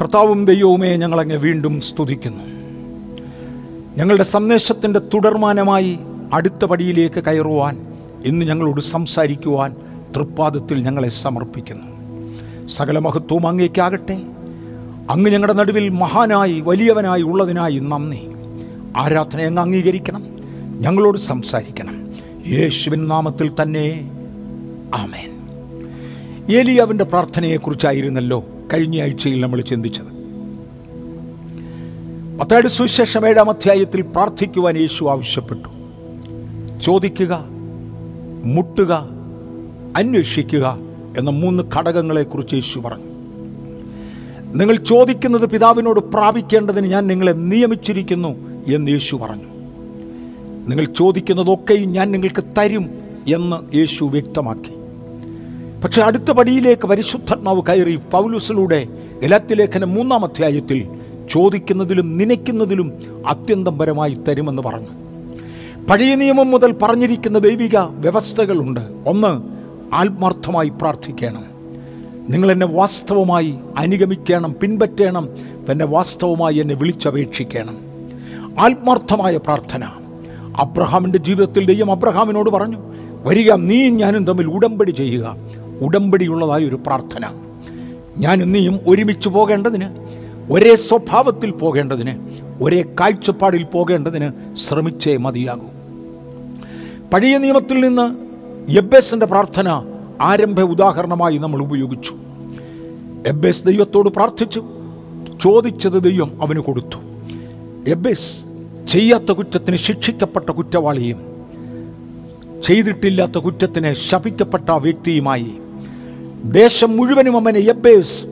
കർത്താവും ദൈവവുമേ ഞങ്ങളങ്ങ് വീണ്ടും സ്തുതിക്കുന്നു. ഞങ്ങളുടെ സന്ദേശത്തിന്റെ തുടർമാനമായി അടുത്ത പടിയിലേക്ക് കയറുവാൻ ഇന്ന് ഞങ്ങളോട് സംസാരിക്കുവാൻ തൃപ്പാദത്തിൽ ഞങ്ങളെ സമർപ്പിക്കുന്നു. സകല മഹത്വവും അങ്ങേക്കാകട്ടെ അങ്ങ് ഞങ്ങളുടെ നടുവിൽ മഹാനായി വലിയവനായി ഉള്ളതിനായി നന്ദി. ആരാധന അങ്ങ് അംഗീകരിക്കണം. ഞങ്ങളോട് സംസാരിക്കണം. യേശുവിൻ നാമത്തിൽ തന്നെ. ആമേൻ. ഏലിയാവിന്റെ പ്രാർത്ഥനയെക്കുറിച്ചായിരുന്നല്ലോ കഴിഞ്ഞ ആഴ്ചയിൽ നമ്മൾ ചിന്തിച്ചത്. മത്തായുടെ സുവിശേഷം ഏഴാം അധ്യായത്തിൽ പ്രാർത്ഥിക്കുവാൻ യേശു ആവശ്യപ്പെട്ടു. ചോദിക്കുക മുട്ടുക അന്വേഷിക്കുക എന്ന മൂന്ന് ഘടകങ്ങളെക്കുറിച്ച് യേശു പറഞ്ഞു. നിങ്ങൾ ചോദിക്കുന്നത് പിതാവിനോട് പ്രാപിക്കേണ്ടതിന് ഞാൻ നിങ്ങളെ നിയമിച്ചിരിക്കുന്നു എന്ന് യേശു പറഞ്ഞു. നിങ്ങൾ ചോദിക്കുന്നതൊക്കെയും ഞാൻ നിങ്ങൾക്ക് തരും എന്ന് യേശു വ്യക്തമാക്കി. പക്ഷെ അടുത്ത പടിയിലേക്ക് പരിശുദ്ധാത്മാവ് കയറി പൗലുസിലൂടെ ഗലത്തിലേഖന മൂന്നാം അധ്യായത്തിൽ ചോദിക്കുന്നതിലും നനയ്ക്കുന്നതിലും അത്യന്തം പരമായി തരുമെന്ന് പറഞ്ഞു. പഴയ നിയമം മുതൽ പറഞ്ഞിരിക്കുന്ന ദൈവിക വ്യവസ്ഥകളുണ്ട്. ഒന്ന് ആത്മാർത്ഥമായി പ്രാർത്ഥിക്കണം. നിങ്ങൾ എന്നെ വാസ്തവമായി അനുഗമിക്കണം പിൻപറ്റണം തന്നെ വാസ്തവമായി എന്നെ വിളിച്ചപേക്ഷിക്കണം. ആത്മാർത്ഥമായ പ്രാർത്ഥന. അബ്രഹാമിന്റെ ജീവിതത്തിൽ ദൈവം അബ്രഹാമിനോട് പറഞ്ഞു വരിക നീ ഞാനും തമ്മിൽ ഉടമ്പടി ചെയ്യുക. ഉടമ്പടിയുള്ളതായ ഒരു പ്രാർത്ഥന. ഞാൻ നീയും ഒരുമിച്ച് പോകേണ്ടതിന് ഒരേ സ്വഭാവത്തിൽ പോകേണ്ടതിന് ഒരേ കാഴ്ചപ്പാടിൽ പോകേണ്ടതിന് ശ്രമിച്ചേ മതിയാകൂ. പഴയ നിയമത്തിൽ നിന്ന് എബ്ബേസിന്റെ പ്രാർത്ഥന ആരംഭ ഉദാഹരണമായി നമ്മൾ ഉപയോഗിച്ചു. എബ്ബേസ് ദൈവത്തോട് പ്രാർത്ഥിച്ചു ചോദിച്ചത് ദൈവം അവന് കൊടുത്തു. എബ്ബേസ് ചെയ്യാത്ത കുറ്റത്തിന് ശിക്ഷിക്കപ്പെട്ട കുറ്റവാളിയും ചെയ്തിട്ടില്ലാത്ത കുറ്റത്തിന് ശപിക്കപ്പെട്ട വ്യക്തിയുമായി ദേശം മുഴുവനും അവനെ യബ്ബേസ്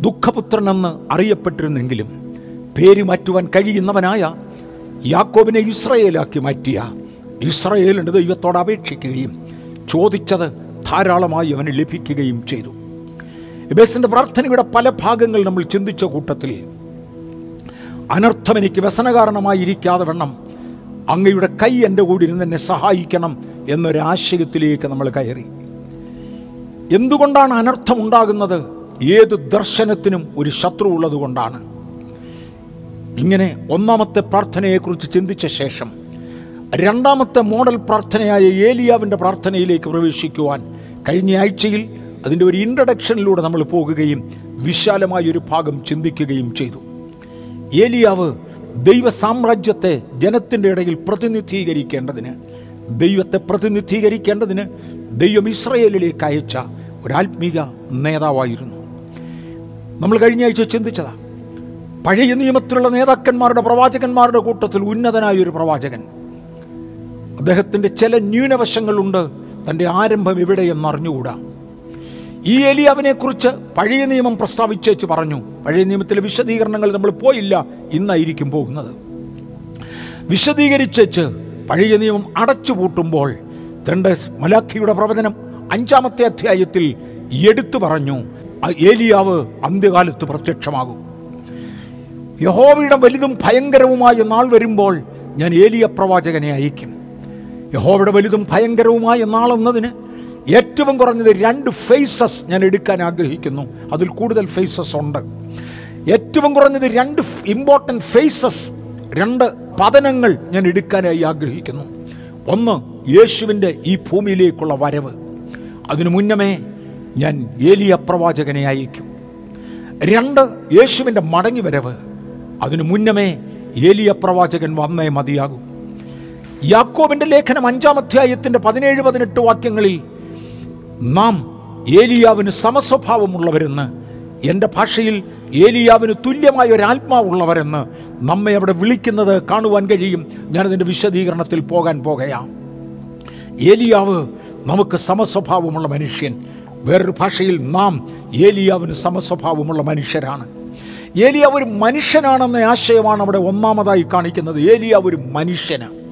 ദുഃഖപുത്രനെന്ന് അറിയപ്പെട്ടിരുന്നെങ്കിലും പേര് മാറ്റുവാൻ കഴിയുന്നവനായ യാക്കോബിനെ ഇസ്രയേലാക്കി മാറ്റിയ ഇസ്രയേലിന്റെ ദൈവത്തോട് അപേക്ഷിക്കുകയും ചോദിച്ചത് ധാരാളമായി അവന് ലഭിക്കുകയും ചെയ്തു. എബേസിന്റെ പ്രാർത്ഥനയുടെ പല ഭാഗങ്ങൾ നമ്മൾ ചിന്തിച്ച കൂട്ടത്തിൽ അനർത്ഥം എനിക്ക് വ്യസനകാരണമായിരിക്കാതെ വണ്ണം അങ്ങയുടെ കൈ എന്റെ കൂടി ഇരുന്ന് എന്നെ സഹായിക്കണം എന്നൊരാശയത്തിലേക്ക് നമ്മൾ കയറി. എന്തുകൊണ്ടാണ് അനർത്ഥം ഉണ്ടാകുന്നത് ഏത് ദർശനത്തിനും ഒരു ശത്രു ഉള്ളതുകൊണ്ടാണ്. ഇങ്ങനെ ഒന്നാമത്തെ പ്രാർത്ഥനയെക്കുറിച്ച് ചിന്തിച്ച ശേഷം രണ്ടാമത്തെ മോഡൽ പ്രാർത്ഥനയായ ഏലിയാവിന്റെ പ്രാർത്ഥനയിലേക്ക് പ്രവേശിക്കുവാൻ കഴിഞ്ഞ ആഴ്ചയിൽ അതിന്റെ ഒരു ഇൻട്രഡക്ഷനിലൂടെ നമ്മൾ പോകുകയും വിശാലമായ ഒരു ഭാഗം ചിന്തിക്കുകയും ചെയ്തു. ഏലിയാവ് ദൈവ സാമ്രാജ്യത്തെ ജനത്തിന്റെ ഇടയിൽ പ്രതിനിധീകരിക്കേണ്ടതിന് ദൈവത്തെ പ്രതിനിധീകരിക്കേണ്ടതിന് ദൈവം ഇസ്രയേലിലേക്ക് അയച്ച ഒരാത്മീക നേതാവായിരുന്നു. നമ്മൾ കഴിഞ്ഞ ആഴ്ച ചിന്തിച്ചതാ. പഴയ നിയമത്തിലുള്ള നേതാക്കന്മാരുടെ പ്രവാചകന്മാരുടെ കൂട്ടത്തിൽ ഉന്നതനായ ഒരു പ്രവാചകൻ. അദ്ദേഹത്തിന്റെ ചില ന്യൂനവശങ്ങളുണ്ട്. തന്റെ ആരംഭം എവിടെയെന്ന് അറിഞ്ഞുകൂടാ. ഈ ഏലിയാവിനെ അവനെക്കുറിച്ച് പഴയ നിയമം പ്രസ്താവിച്ചേച്ച് പറഞ്ഞു. പഴയ നിയമത്തിലെ വിശദീകരണങ്ങൾ നമ്മൾ പോയില്ല ഇന്നായിരിക്കും പോകുന്നത്. വിശദീകരിച്ചേച്ച് പഴയ നിയമം അടച്ചുപൂട്ടുമ്പോൾ തന്റെ മലാഖിയുടെ പ്രവചനം അഞ്ചാമത്തെ അധ്യായത്തിൽ എടുത്തു പറഞ്ഞു. ഏലിയാവ് അന്ത്യകാലത്ത് പ്രത്യക്ഷമാകും. യഹോവയുടെ വലുതും ഭയങ്കരവുമായ നാൾ വരുമ്പോൾ ഞാൻ ഏലിയ പ്രവാചകനെ അയക്കും. യഹോവയുടെ വലുതും ഭയങ്കരവുമായ നാളെന്നതിന് ഏറ്റവും കുറഞ്ഞത് രണ്ട് ഫേസസ് ഞാൻ എടുക്കാൻ ആഗ്രഹിക്കുന്നു. അതിൽ കൂടുതൽ ഫേസസ് ഉണ്ട്. ഏറ്റവും കുറഞ്ഞത് രണ്ട് ഇമ്പോർട്ടന്റ് ഫേസസ് രണ്ട് പതനങ്ങൾ ഞാൻ എടുക്കാനായി ആഗ്രഹിക്കുന്നു. ഒന്ന് യേശുവിന്റെ ഈ ഭൂമിയിലേക്കുള്ള വരവ്. അതിനു മുന്നമേ ഞാൻ ഏലിയ പ്രവാചകനെ അയക്കും. രണ്ട് യേശുവിന്റെ മടങ്ങി വരവ്. അതിനു മുന്നമേ ഏലിയ പ്രവാചകൻ വന്നേ മതിയാകും. യാക്കോബിന്റെ ലേഖനം അഞ്ചാം അധ്യായത്തിന്റെ പതിനേഴ് പതിനെട്ട് വാക്യങ്ങളിൽ നാം ഏലിയാവിന് സമസ്വഭാവമുള്ളവരെന്ന് എന്റെ ഭാഷയിൽ ഏലിയാവിന് തുല്യമായ ഒരു ആത്മാവുള്ളവരെന്ന് നമ്മെ അവിടെ വിളിക്കുന്നത് കാണുവാൻ കഴിയും. ഞാനതിന്റെ വിശദീകരണത്തിൽ പോകാൻ പോകയാം ഏലിയാവ് നമുക്ക് സമസ്വഭാവമുള്ള മനുഷ്യൻ. വേറൊരു ഭാഷയിൽ നാം ഏലിയാവിന് സമസ്വഭാവമുള്ള മനുഷ്യരാണ്. ഏലിയാവ് ഒരു മനുഷ്യനാണെന്ന ആശയമാണ് അവിടെ ഒന്നാമതായി കാണിക്കുന്നത്. ഏലിയാവ് ഒരു മനുഷ്യന്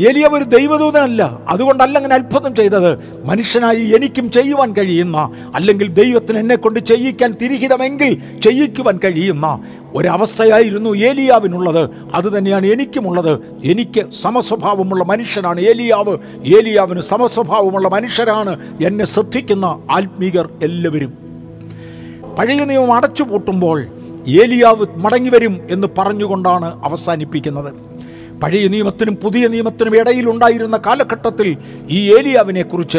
ഏലിയ ഒരു ദൈവദൂതനല്ല. അതുകൊണ്ടല്ല അങ്ങനെ അത്ഭുതം ചെയ്തത്. മനുഷ്യനായി എനിക്കും ചെയ്യുവാൻ കഴിയുന്ന അല്ലെങ്കിൽ ദൈവത്തിന് എന്നെ കൊണ്ട് ചെയ്യിക്കാൻ തിരിഹിതമെങ്കിൽ ചെയ്യിക്കുവാൻ കഴിയുന്ന ഒരവസ്ഥയായിരുന്നു ഏലിയാവിനുള്ളത്. അത് തന്നെയാണ് എനിക്കുമുള്ളത്. എനിക്ക് സമസ്വഭാവമുള്ള മനുഷ്യനാണ് ഏലിയാവ്. ഏലിയാവിന് സമസ്വഭാവമുള്ള മനുഷ്യരാണ് എന്നെ ശ്രദ്ധിക്കുന്ന ആത്മീകർ എല്ലാവരും. പഴയ നിയമം അടച്ചു പൂട്ടുമ്പോൾ ഏലിയാവ് മടങ്ങിവരും എന്ന് പറഞ്ഞുകൊണ്ടാണ് അവസാനിപ്പിക്കുന്നത്. പഴയ നിയമത്തിനും പുതിയ നിയമത്തിനും ഇടയിൽ ഉണ്ടായിരുന്ന കാലഘട്ടത്തിൽ ഈ ഏലിയാവിനെ കുറിച്ച്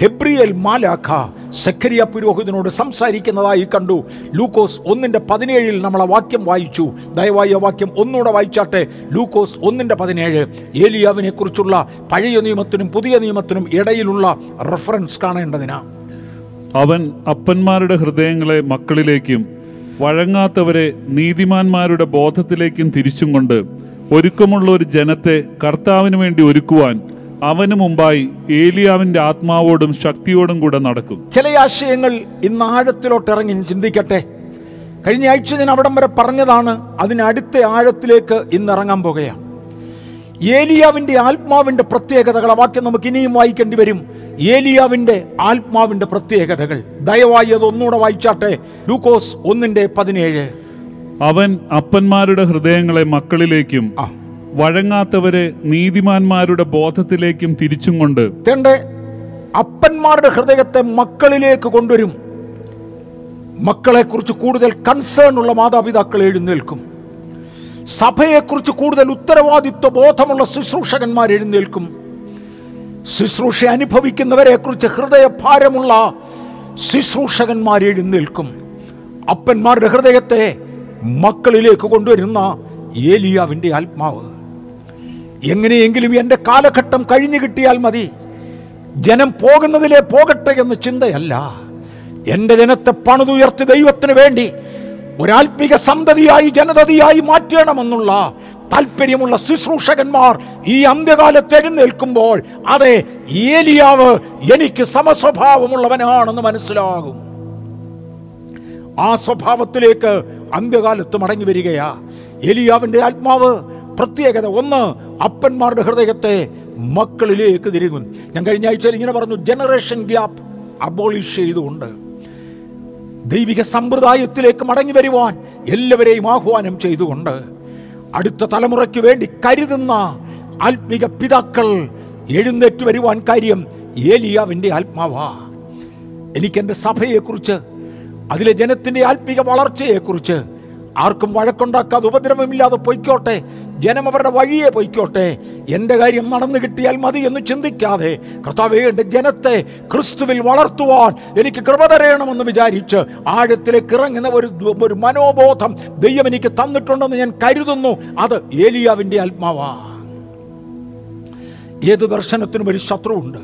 ഹെബ്രിയൽ മാലാഖ സഖരിയ പുരോഹിതനോട് സംസാരിക്കുന്നതായി കണ്ടു. ലൂക്കോസ് ഒന്നിന്റെ പതിനേഴിൽ നമ്മൾ ആ വാക്യം വായിച്ചു. ദയവായി ആ വാക്യം ഒന്നുകൂടെ വായിച്ചാട്ടെ. ലൂക്കോസ് ഒന്നിന്റെ പതിനേഴ്. ഏലിയാവിനെ കുറിച്ചുള്ള പഴയ നിയമത്തിനും പുതിയ നിയമത്തിനും ഇടയിലുള്ള റെഫറൻസ് കാണേണ്ടതിനാ. അവൻ അപ്പന്മാരുടെ ഹൃദയങ്ങളെ മക്കളിലേക്കും വഴങ്ങാത്തവരെ നീതിമാന്മാരുടെ ബോധത്തിലേക്കും തിരിച്ചും കൊണ്ട് ഒരുക്കമുള്ള ഒരു ജനത്തെ കർത്താവിന് വേണ്ടി ഒരുക്കുവാൻ അവന് മുമ്പായി ഏലിയാവിന്റെ ആത്മാവോടും ശക്തിയോടും കൂടെ നടക്കും. ചില ആശയങ്ങൾ ഇന്ന് ആഴത്തിലോട്ട് ഇറങ്ങി ചിന്തിക്കട്ടെ. കഴിഞ്ഞ ആഴ്ച ഞാൻ അവിടം വരെ പറഞ്ഞതാണ് അതിന് അടുത്ത ആഴത്തിലേക്ക് ഇന്ന് ഇറങ്ങാൻ പോകുകയാണ്. ഏലിയാവിന്റെ ആത്മാവിന്റെ പ്രത്യേകതകൾ ആ വാക്യം നമുക്ക് ഇനിയും വായിക്കേണ്ടി വരും. ഏലിയാവിന്റെ ആത്മാവിന്റെ പ്രത്യേകതകൾ. ദയവായി അത് ഒന്നുകൂടെ വായിച്ചാട്ടെ. ലൂക്കോസ് ഒന്നിന്റെ പതിനേഴ്. അവൻ അപ്പന്മാരുടെ ഹൃദയങ്ങളെ മക്കളിലേക്കും വഴങ്ങാത്തവരെ നീതിമാന്മാരുടെ ബോധത്തിലേക്കും തിരിച്ചും കൊണ്ട് അപ്പന്മാരുടെ ഹൃദയത്തെ മക്കളിലേക്ക് കൊണ്ടുവരും. മക്കളെക്കുറിച്ച് കൂടുതൽ കൺസേൺ ഉള്ള മാതാപിതാക്കൾ എഴുന്നേൽക്കും. സഭയെക്കുറിച്ച് കൂടുതൽ ഉത്തരവാദിത്വ ബോധമുള്ള ശുശ്രൂഷകന്മാർ എഴുന്നേൽക്കും. ശുശ്രൂഷ അനുഭവിക്കുന്നവരെ കുറിച്ച് ഹൃദയഭാരമുള്ള ശുശ്രൂഷകന്മാർ എഴുന്നേൽക്കും. അപ്പന്മാരുടെ ഹൃദയത്തെ മക്കളിലേക്ക് കൊണ്ടുവരുന്ന ഏലിയാവിന്റെ ആത്മാവ്. എങ്ങനെയെങ്കിലും എന്റെ കാലഘട്ടം കഴിഞ്ഞു കിട്ടിയാൽ മതി. ജനം പോകുന്നതിലേ പോകട്ടെ എന്ന ചിന്തയല്ല. എന്റെ ജനത്തെ പണിതുയർത്തി ദൈവത്തിന് വേണ്ടി ഒരാത്മിക സന്തതിയായി ജനതയായി മാറ്റണമെന്നുള്ള താല്പര്യമുള്ള ശുശ്രൂഷകന്മാർ ഈ അന്ത്യകാലത്ത് എഴുന്നേൽക്കുമ്പോൾ അതെ ഏലിയാവ് എനിക്ക് സമസ്വഭാവമുള്ളവനാണെന്ന് മനസ്സിലാകും. ആ സ്വഭാവത്തിലേക്ക് അന്ത്യകാലത്ത് മടങ്ങി വരികയാ. എലിയാവിന്റെ ആത്മാവ് പ്രത്യേകത. ഒന്ന് അപ്പന്മാരുടെ ഹൃദയത്തെ മക്കളിലേക്ക് തിരികും. ഞാൻ കഴിഞ്ഞ ആഴ്ചയിൽ ഇങ്ങനെ പറഞ്ഞു ജനറേഷൻ ഗ്യാപ്പ് അബോളിഷ് ചെയ്തുകൊണ്ട്. ദൈവിക സമ്പ്രദായത്തിലേക്ക് മടങ്ങി വരുവാൻ എല്ലാവരെയും ആഹ്വാനം ചെയ്തുകൊണ്ട്. അടുത്ത തലമുറയ്ക്ക് വേണ്ടി കരുതുന്ന ആത്മിക പിതാക്കൾ എഴുന്നേറ്റ് വരുവാൻ കാര്യം ഏലിയാവിന്റെ ആത്മാവാ. എനിക്കെന്റെ സഭയെക്കുറിച്ച് അതിലെ ജനത്തിന്റെ ആത്മീക വളർച്ചയെക്കുറിച്ച് ആർക്കും വഴക്കുണ്ടാക്കാതെ ഉപദ്രവമില്ലാതെ പൊയ്ക്കോട്ടെ. ജനം അവരുടെ വഴിയെ പൊയ്ക്കോട്ടെ. എന്റെ കാര്യം നടന്നു കിട്ടിയാൽ മതി എന്ന് ചിന്തിക്കാതെ കർത്താവേ എന്റെ ജനത്തെ ക്രിസ്തുവിൽ വളർത്തുവാൻ എനിക്ക് കൃപ തരയണമെന്ന് വിചാരിച്ച് ആഴത്തിലേക്ക് ഇറങ്ങുന്ന ഒരു ഒരു മനോബോധം ദൈവം എനിക്ക് തന്നിട്ടുണ്ടെന്ന് ഞാൻ കരുതുന്നു. അത് ഏലിയാവിന്റെ ആത്മാവാ. ഏത് ദർശനത്തിനും ഒരു ശത്രുവുണ്ട്.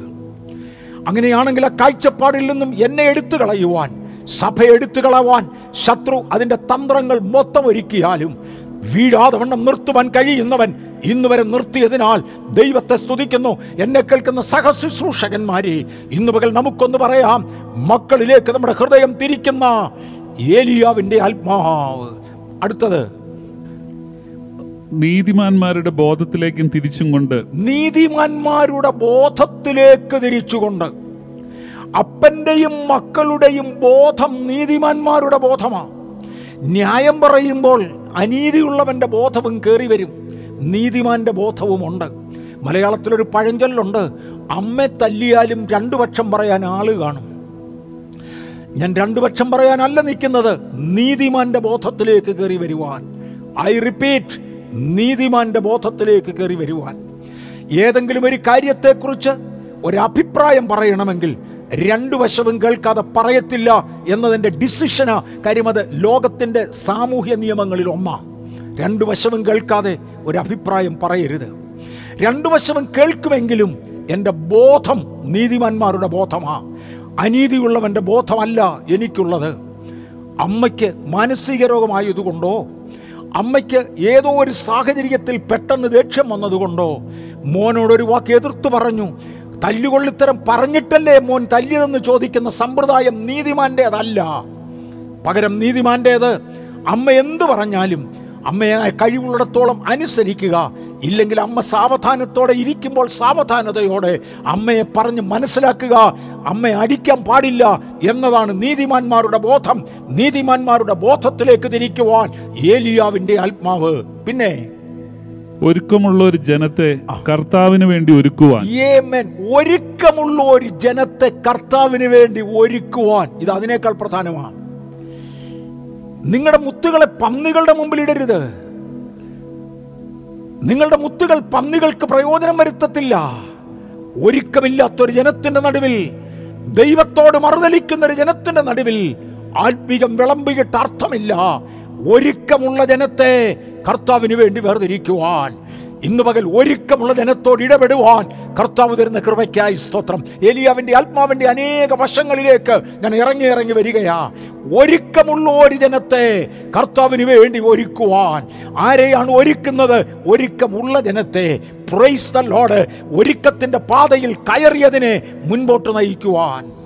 അങ്ങനെയാണെങ്കിൽ ആ കാഴ്ചപ്പാടിൽ നിന്നും എന്നെ എടുത്തു കളയുവാൻ സഭ എടുത്തു കളവാൻ ശത്രു അതിന്റെ തന്ത്രങ്ങൾ മൊത്തം ഒരുക്കിയാലും വീഴാതെ വണ്ണം നിർത്തുവാൻ കഴിയുന്നവൻ ഇന്ന് വരെ നിർത്തിയതിനാൽ ദൈവത്തെ സ്തുതിക്കുന്നു. എന്നെ കേൾക്കുന്ന സഹശുശ്രൂഷകന്മാരെ ഇന്ന് പകൽ നമുക്കൊന്ന് പറയാം മക്കളിലേക്ക് നമ്മുടെ ഹൃദയം തിരിക്കുന്ന ഏലിയാവിന്റെ ആത്മാവ്. അടുത്തത്. നീതിമാന്മാരുടെ ബോധത്തിലേക്കും തിരിച്ചും കൊണ്ട് നീതിമാന്മാരുടെ ബോധത്തിലേക്ക് തിരിച്ചുകൊണ്ട് അപ്പന്റെയും മക്കളുടെയും ബോധം നീതിമാന്മാരുടെ ബോധമാണ് ന്യായം പറയുമ്പോൾ അനീതിയുള്ളവന്റെ ബോധവും കയറി വരും. നീതിമാന്റെ ബോധവുമുണ്ട് മലയാളത്തിലൊരു പഴഞ്ചൊല്ലുണ്ട് അമ്മ തല്ലിയാലും രണ്ടു പക്ഷം പറയാൻ ആൾ കാണും. ഞാൻ രണ്ടു പക്ഷം പറയാനല്ല നിൽക്കുന്നത് നീതിമാന്റെ ബോധത്തിലേക്ക് കയറി വരുവാൻ. ഐ റിപ്പീറ്റ് നീതിമാന്റെ ബോധത്തിലേക്ക് കയറി വരുവാൻ. ഏതെങ്കിലും ഒരു കാര്യത്തെക്കുറിച്ച് ഒരഭിപ്രായം പറയണമെങ്കിൽ രണ്ടു വശവും കേൾക്കാതെ പറയത്തില്ല എന്നതിന്റെ ഡിസിഷനാ കാര്യം അത് ലോകത്തിന്റെ സാമൂഹ്യ നിയമങ്ങളിൽ ഒന്നാ. രണ്ടു വശവും കേൾക്കാതെ ഒരു അഭിപ്രായം പറയരുത്. രണ്ടു വശവും കേൾക്കുമെങ്കിലും എന്റെ ബോധം നീതിമാന്മാരുടെ ബോധമാ. അനീതിയുള്ളവന്റെ ബോധമല്ല എനിക്കുള്ളത്. അമ്മയ്ക്ക് മാനസിക രോഗമായതുകൊണ്ടോ അമ്മയ്ക്ക് ഏതോ ഒരു സാഹചര്യത്തിൽ പെട്ടെന്ന് ദേഷ്യം വന്നതുകൊണ്ടോ മോനോടൊരു വാക്ക് എതിർത്ത് പറഞ്ഞു തല്ലുകൊള്ളിത്തരം പറഞ്ഞിട്ടല്ലേ മോൻ തല്ലിയതെന്ന് ചോദിക്കുന്ന സമ്പ്രദായം നീതിമാന്റേതല്ല പകരം നീതിമാന്റേത് അമ്മ എന്തു പറഞ്ഞാലും അമ്മയെ കഴിവുള്ളിടത്തോളം അനുസരിക്കുക. ഇല്ലെങ്കിൽ അമ്മ സാവധാനത്തോടെ ഇരിക്കുമ്പോൾ സാവധാനതയോടെ അമ്മയെ പറഞ്ഞ് മനസ്സിലാക്കുക. അമ്മയെ അടിക്കാൻ പാടില്ല എന്നതാണ് നീതിമാന്മാരുടെ ബോധം. നീതിമാന്മാരുടെ ബോധത്തിലേക്ക് തിരിക്കുവാൻ ഏലിയാവിന്റെ ആത്മാവ്. പിന്നെ ഒരുക്കമുള്ള ഒരു ജനത്തെ കർത്താവിന് വേണ്ടി ഒരുക്കുവാൻ. ഒരുക്കമുള്ള ഒരു ജനത്തെ കർത്താവിന് വേണ്ടി ഒരുക്കുവാൻ. ഇത് അതിനേക്കാൾ പ്രധാനമാണ്. നിങ്ങളുടെ മുത്തുകളെ പന്നികളുടെ മുമ്പിൽ ഇടരുത്. നിങ്ങളുടെ മുത്തുകൾ പന്നികൾക്ക് പ്രയോജനം വരുത്തത്തില്ല. ഒരുക്കമില്ലാത്തൊരു ജനത്തിന്റെ നടുവിൽ ദൈവത്തോട് മറുതലിക്കുന്ന ഒരു ജനത്തിന്റെ നടുവിൽ ആത്മീകം വിളമ്പിയിട്ട് അർത്ഥമില്ല. ഒരുക്കമുള്ള ജനത്തെ കർത്താവിന് വേണ്ടി വേർതിരിക്കുവാൻ. ഇന്ന് പകൽ ഒരുക്കമുള്ള ജനത്തോട് ഇടപെടുവാൻ കർത്താവ് തരുന്ന കൃപയ്ക്കായി സ്തോത്രം. എലിയാവിന്റെ ആത്മാവിന്റെ അനേക വശങ്ങളിലേക്ക് ഞാൻ ഇറങ്ങി ഇറങ്ങി വരികയാ. ഒരുക്കമുള്ള ഒരു ജനത്തെ കർത്താവിന് വേണ്ടി ഒരുക്കുവാൻ. ആരെയാണ് ഒരുക്കുന്നത്? ഒരുക്കമുള്ള ജനത്തെ. പ്രൈസ് ദ ലോർഡ് ഒരുക്കത്തിന്റെ പാതയിൽ കയറിയതിനെ മുൻപോട്ട് നയിക്കുവാൻ.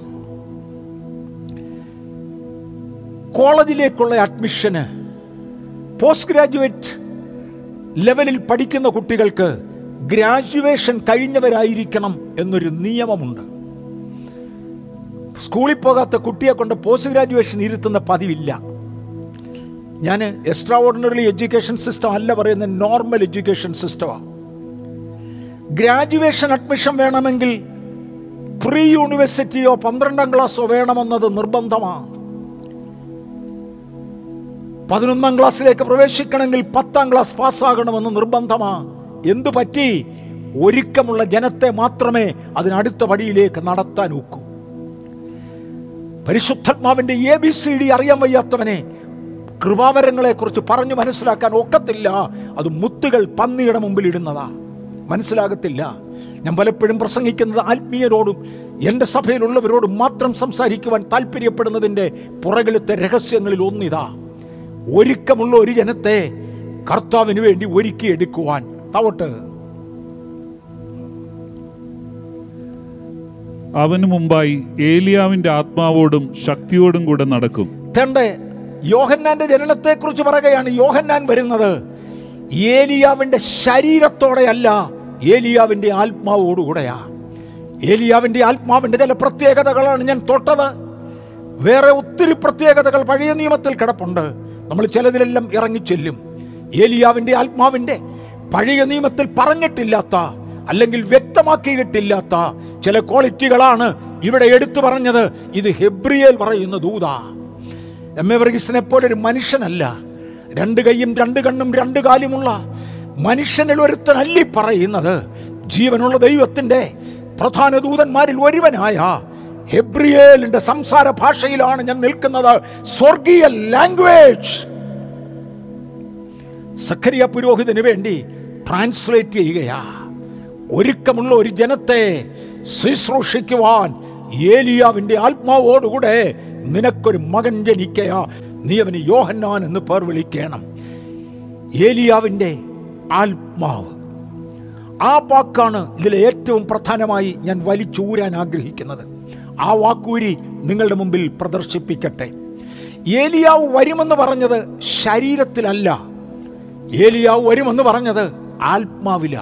കോളേജിലേക്കുള്ള അഡ്മിഷന് പോസ്റ്റ് ഗ്രാജുവേറ്റ് ലെവലിൽ പഠിക്കുന്ന കുട്ടികൾക്ക് ഗ്രാജുവേഷൻ കഴിഞ്ഞവരായിരിക്കണം എന്നൊരു നിയമമുണ്ട്. സ്കൂളിൽ പോകാത്ത കുട്ടിയെ കൊണ്ട് പോസ്റ്റ് ഗ്രാജുവേഷൻ ഇരുത്തുന്ന പതിവില്ല. ഞാൻ എക്സ്ട്രാ ഓർഡിനറി എഡ്യൂക്കേഷൻ സിസ്റ്റം അല്ല പറയുന്ന നോർമൽ എഡ്യൂക്കേഷൻ സിസ്റ്റമാണ് ഗ്രാജുവേഷൻ അഡ്മിഷൻ വേണമെങ്കിൽ പ്രീ യൂണിവേഴ്സിറ്റിയോ പന്ത്രണ്ടാം ക്ലാസ്സോ വേണമെന്നത് നിർബന്ധമാണ്. പതിനൊന്നാം ക്ലാസ്സിലേക്ക് പ്രവേശിക്കണമെങ്കിൽ പത്താം ക്ലാസ് പാസ്സാകണമെന്ന് നിർബന്ധമാ. എന്തു പറ്റി? ഒരുക്കമുള്ള ജനത്തെ മാത്രമേ അതിനടുത്ത പടിയിലേക്ക് നടത്താൻ ഒക്കൂ. പരിശുദ്ധാത്മാവിന്റെ എ ബി സി ഡി അറിയാൻ വയ്യാത്തവനെ കൃപാവരങ്ങളെ കുറിച്ച് പറഞ്ഞു മനസ്സിലാക്കാൻ ഒക്കത്തില്ല. അത് മുത്തുകൾ പന്നിയുടെ മുമ്പിൽ ഇടുന്നതാ. മനസ്സിലാകത്തില്ല. ഞാൻ പലപ്പോഴും പ്രസംഗിക്കുന്നത് ആത്മീയരോടും എന്റെ സഭയിലുള്ളവരോടും മാത്രം സംസാരിക്കുവാൻ താല്പര്യപ്പെടുന്നതിന്റെ പുറകിലത്തെ രഹസ്യങ്ങളിൽ ഒന്നിതാ. ഒരുക്കമുള്ള ഒരു ജനത്തെ കർത്താവിന് വേണ്ടി ഒരുക്കിയെടുക്കുവാൻ താവട്ട്. അവന് മുമ്പായി ഏലിയാവിന്റെ ആത്മാവോടും ശക്തിയോടും കൂടെ നടക്കും. തന്റെ യോഹന്നാന്റെ ജനനത്തെ കുറിച്ച് പറയുകയാണ്. യോഹന്നാൻ വരുന്നത് ഏലിയാവിന്റെ ശരീരത്തോടെയല്ല ഏലിയാവിന്റെ ആത്മാവോടുകൂടെയാ. ഏലിയാവിന്റെ ആത്മാവിന്റെ ചില പ്രത്യേകതകളാണ് ഞാൻ തൊട്ടത്. വേറെ ഒത്തിരി പ്രത്യേകതകൾ പഴയ നിയമത്തിൽ കിടപ്പുണ്ട്. നമ്മൾ ചിലതിലെല്ലാം ഇറങ്ങിച്ചെല്ലും ഏലിയാവിന്റെ ആത്മാവിന്റെ പഴയ നിയമത്തിൽ പറഞ്ഞിട്ടില്ലാത്ത അല്ലെങ്കിൽ വ്യക്തമാക്കിയിട്ടില്ലാത്ത ചില ക്വാളിറ്റികളാണ് ഇവിടെ എടുത്തു പറഞ്ഞത്. ഇത് ഹെബ്രിയേൽ പറയുന്ന ദൂത. എം എ വർഗീസിനെ പോലെ ഒരു മനുഷ്യനല്ല. രണ്ട് കൈയും രണ്ട് കണ്ണും രണ്ട് കാലുമുള്ള മനുഷ്യനിൽ ഒരുത്തനല്ലി പറയുന്നത്? ജീവനുള്ള ദൈവത്തിന്റെ പ്രധാന ദൂതന്മാരിൽ ഒരുവനായ ഹെബ്രിയേലിന്റെ സംസാര ഭാഷയിലാണ് ഞാൻ നിൽക്കുന്നത്. സ്വർഗീയ ലാംഗ്വേജ്. സഖരിയ പുരോഹിതന് വേണ്ടി ട്രാൻസ്ലേറ്റ് ചെയ്യുകയാ. ഒരുക്കമുള്ള ഒരു ജനത്തെ ശുശ്രൂഷിക്കുവാൻ ഏലിയാവിന്റെ ആത്മാവോടുകൂടെ നിനക്കൊരു മകൻ ജനിക്കയാ. നീ അവന് യോഹന്നാൻ എന്ന് പേർ വിളിക്കണം. ഏലിയാവിന്റെ ആത്മാവ്. ആ വാക്കാണ് ഇതിലെ ഏറ്റവും പ്രധാനമായി ഞാൻ വലിച്ചൂരാൻ ആഗ്രഹിക്കുന്നത്. ആ വാക്കൂരി നിങ്ങളുടെ മുമ്പിൽ പ്രദർശിപ്പിക്കട്ടെ. ഏലിയാവ് വരുമെന്ന് പറഞ്ഞത് ശരീരത്തിലല്ല. ഏലിയാവ് വരുമെന്ന് പറഞ്ഞത് ആത്മാവില.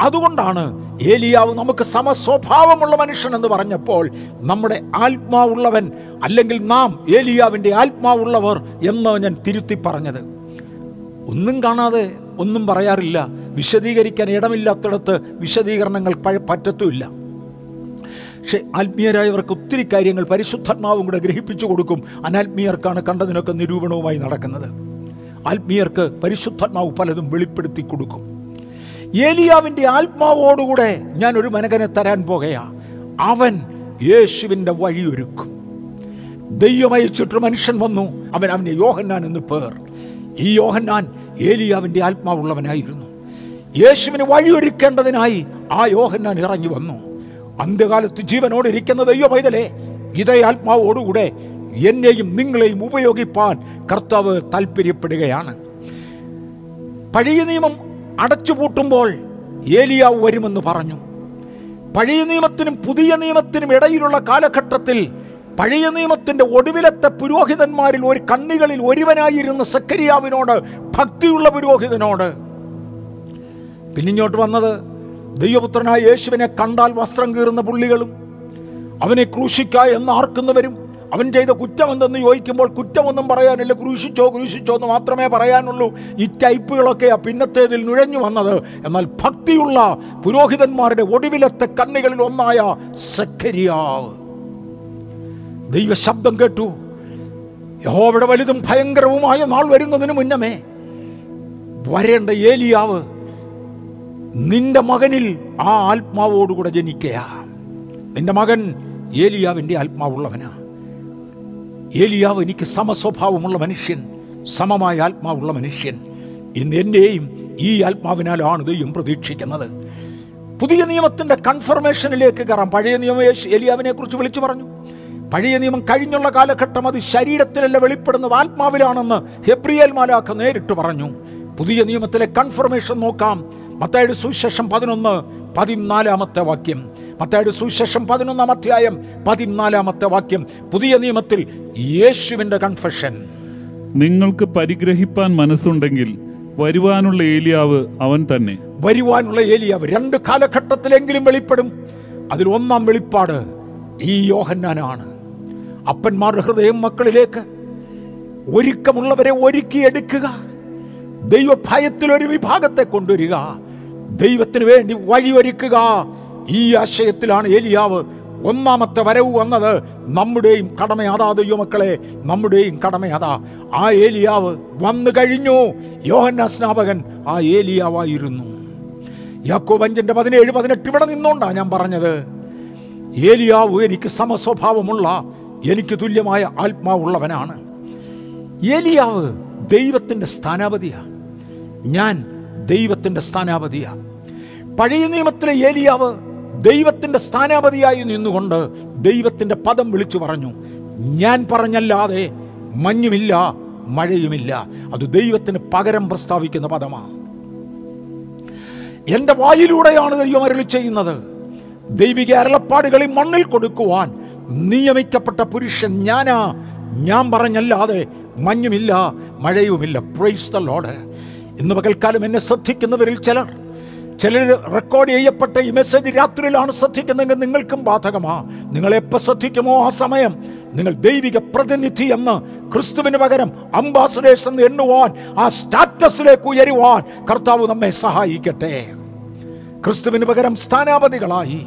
അതുകൊണ്ടാണ് ഏലിയാവ് നമുക്ക് സമസ്വഭാവമുള്ള മനുഷ്യൻ എന്ന് പറഞ്ഞപ്പോൾ നമ്മുടെ ആത്മാവുള്ളവൻ അല്ലെങ്കിൽ നാം ഏലിയാവിന്റെ ആത്മാവുള്ളവർ എന്ന് ഞാൻ തിരുത്തി പറഞ്ഞത്. ഒന്നും കാണാതെ ഒന്നും പറയാറില്ല. വിശദീകരിക്കാൻ ഇടമില്ലാത്തിടത്ത് വിശദീകരണങ്ങൾ പറ്റത്തുമില്ല. പക്ഷെ ആത്മീയരായവർക്ക് ഒത്തിരി കാര്യങ്ങൾ പരിശുദ്ധാത്മാവും കൂടെ ഗ്രഹിപ്പിച്ചു കൊടുക്കും. അനാത്മീയർക്കാണ് കണ്ടതിനൊക്കെ നിരൂപണവുമായി നടക്കുന്നത്. ആത്മീയർക്ക് പരിശുദ്ധാത്മാവ് പലതും വെളിപ്പെടുത്തി കൊടുക്കും. ഏലിയാവിന്റെ ആത്മാവോടുകൂടെ ഞാൻ ഒരു മനകനെ തരാൻ പോകയാ. അവൻ യേശുവിന്റെ വഴിയൊരുക്കും. ദൈവമയച്ചിട്ട് മനുഷ്യൻ വന്നു. അവൻ അവന്റെ യോഹന്നാൻ എന്ന് പേർ. ഈ യോഹന്നാൻ ഏലിയാവിന്റെ ആത്മാവുള്ളവനായിരുന്നു. യേശുവിന് വഴിയൊരുക്കേണ്ടതിനായി ആ യോഹന്നാൻ ഇറങ്ങി വന്നു. അന്ത്യകാലത്ത് ജീവനോട് ഇരിക്കുന്ന ദൈവ പൈതലേ ഇതേ ആത്മാവോടുകൂടെ എന്നെയും നിങ്ങളെയും ഉപയോഗിപ്പാൻ കർത്താവ് താല്പര്യപ്പെടുകയാണ് പഴയ നിയമം അടച്ചുപൂട്ടുമ്പോൾ ഏലിയാവ് വരുമെന്ന് പറഞ്ഞു. പഴയ നിയമത്തിനും പുതിയ നിയമത്തിനും ഇടയിലുള്ള കാലഘട്ടത്തിൽ പഴയ നിയമത്തിന്റെ ഒടുവിലത്തെ പുരോഹിതന്മാരിൽ ഒരു കണ്ണികളിൽ ഒരുവനായിരുന്ന സക്കരിയാവിനോട് ഭക്തിയുള്ള പുരോഹിതനോട് പിന്നിഞ്ഞോട്ട് വന്നത് ദൈവപുത്രനായ യേശുവിനെ കണ്ടാൽ വസ്ത്രം കീറുന്ന പുള്ളികളും അവനെ ക്രൂശിക്ക എന്ന് ആർക്കുന്നവരും അവൻ ചെയ്ത കുറ്റമെന്തെന്ന് ചോദിക്കുമ്പോൾ കുറ്റമൊന്നും പറയാനില്ല. ക്രൂശിച്ചോ ക്രൂശിച്ചോ എന്ന് മാത്രമേ പറയാനുള്ളൂ. ഈ ടൈപ്പുകളൊക്കെയാ പിന്നത്തേതിൽ നുഴഞ്ഞു വന്നത്. എന്നാൽ ഭക്തിയുള്ള പുരോഹിതന്മാരുടെ ഒടുവിലത്തെ കണ്ണികളിൽ ഒന്നായ സക്കരിയാവ് ദൈവ ശബ്ദം കേട്ടു. യഹോവിടെ വലുതും ഭയങ്കരവുമായ നാൾ വരുന്നതിന് മുന്നമേ വരേണ്ട ഏലിയാവ് നിന്റെ മകനിൽ ആ ആത്മാവോടുകൂടെ ജനിക്കയാ. നിന്റെ മകൻ ഏലിയാവിന്റെ ആത്മാവുള്ളവനാ. ഏലിയാവ് എനിക്ക് സമസ്വഭാവമുള്ള മനുഷ്യൻ സമമായ ആത്മാവുള്ള മനുഷ്യൻ. ഇന്ന് എന്റെയും ഈ ആത്മാവിനാലാണ് ദൈവം പ്രതീക്ഷിക്കുന്നത്. പുതിയ നിയമത്തിന്റെ കൺഫർമേഷനിലേക്ക് കയറാം. പഴയ നിയമം ഏലിയാവിനെ കുറിച്ച് വിളിച്ചു പറഞ്ഞു. പഴയ നിയമം കഴിഞ്ഞുള്ള കാലഘട്ടം അത് ശരീരത്തിലല്ല വെളിപ്പെടുന്നത് ആത്മാവിലാണെന്ന് ഹെബ്രിയൽ മാലാഖ നേരിട്ട് പറഞ്ഞു. പുതിയ നിയമത്തിലെ കൺഫർമേഷൻ നോക്കാം. മത്തായുടെ സുവിശേഷം പതിനൊന്ന് പതിനാലാമത്തെ വാക്യം. മത്തായുടെ സുവിശേഷം പതിനൊന്നാം അധ്യായം പതിനാലാമത്തെ വാക്യം. പുതിയ നിയമത്തിൽ യേശുവിന്റെ കൺഫഷൻ നിങ്ങൾക്ക് പരിഗ്രഹിപ്പാൻ മനസ്സുണ്ടെങ്കിൽ വരുവാനുള്ള ഏലിയാവ് അവൻ തന്നെ. വരുവാനുള്ള ഏലിയാവ് രണ്ട് കാലഘട്ടത്തിലെങ്കിലും വെളിപ്പെടും. അതിൽ ഒന്നാം വെളിപ്പാട് ഈ യോഹന്നാനാണ്. അപ്പന്മാരുടെ ഹൃദയം മക്കളിലേക്ക് ഒരുക്കമുള്ളവരെ ഒരുക്കിയെടുക്കുക. ദൈവഭയത്തിൽ ഒരു വിഭാഗത്തെ കൊണ്ടുവരിക. ദൈവത്തിന് വേണ്ടി വഴിയൊരുക്കുക. ഈ ആശയത്തിലാണ് ഏലിയാവ് ഒന്നാമത്തെ വരവ് വന്നത്. നമ്മുടെയും കടമ അതാ ദൈവമക്കളെ നമ്മുടെയും കടമ അതാ ആ ഏലിയാവ് വന്നു കഴിഞ്ഞു. യോഹന്ന സ്നാപകൻ ആ ഏലിയാവായിരുന്നു. യാക്കോബ് അഞ്ചിന്റെ പതിനേഴ് പതിനെട്ട് ഇവിടെ നിന്നോണ്ടാ ഞാൻ പറഞ്ഞത്. ഏലിയാവ് എനിക്ക് സമസ്വഭാവമുള്ള എനിക്ക് തുല്യമായ ആത്മാവുള്ളവനാണ്. ഏലിയാവ് ദൈവത്തിന്റെ സ്ഥാനാപതിയാണ് ഞാൻ ദൈവത്തിന്റെ സ്ഥാനാപതിയാ. പഴയ നിയമത്തിലെ ഏലിയാവ് ദൈവത്തിന്റെ സ്ഥാനാപതിയായി നിന്നുകൊണ്ട് ദൈവത്തിന്റെ പദം വിളിച്ചു പറഞ്ഞു ഞാൻ പറഞ്ഞല്ലാതെ മഞ്ഞുമില്ല മഴയുമില്ല. അത് ദൈവത്തിന് പകരം പ്രസ്താവിക്കുന്ന പദമാണ് എന്റെ വായിലൂടെയാണ് ദൈവം അരളി ചെയ്യുന്നത്. ദൈവിക അരളപ്പാടുകളിൽ മണ്ണിൽ കൊടുക്കുവാൻ നിയമിക്കപ്പെട്ട പുരുഷൻ ഞാനാ. ഞാൻ പറഞ്ഞല്ലാതെ മഞ്ഞുമില്ല മഴയുമില്ല. പ്രൈസ് ദ ലോഡ് ഇന്ന് പകൽക്കാലം എന്നെ ശ്രദ്ധിക്കുന്നവരിൽ ചിലർ. ചിലർ റെക്കോർഡ് ചെയ്യപ്പെട്ട ഈ മെസ്സേജ് രാത്രിയിലാണ് ശ്രദ്ധിക്കുന്നതെങ്കിൽ നിങ്ങൾക്കും ബാധകമാ. നിങ്ങൾ ശ്രദ്ധിക്കുമോ ആ സമയം? നിങ്ങൾ ദൈവിക പ്രതിനിധി എന്ന് ക്രിസ്തുവിന് പകരം അംബാസഡേഴ്സ് എന്ന് എണ്ണുവാൻ ആ സ്റ്റാറ്റസിലേക്ക് ഉയരുവാൻ കർത്താവ് നമ്മെ സഹായിക്കട്ടെ. ക്രിസ്തുവിന് പകരം സ്ഥാനാപതികളായി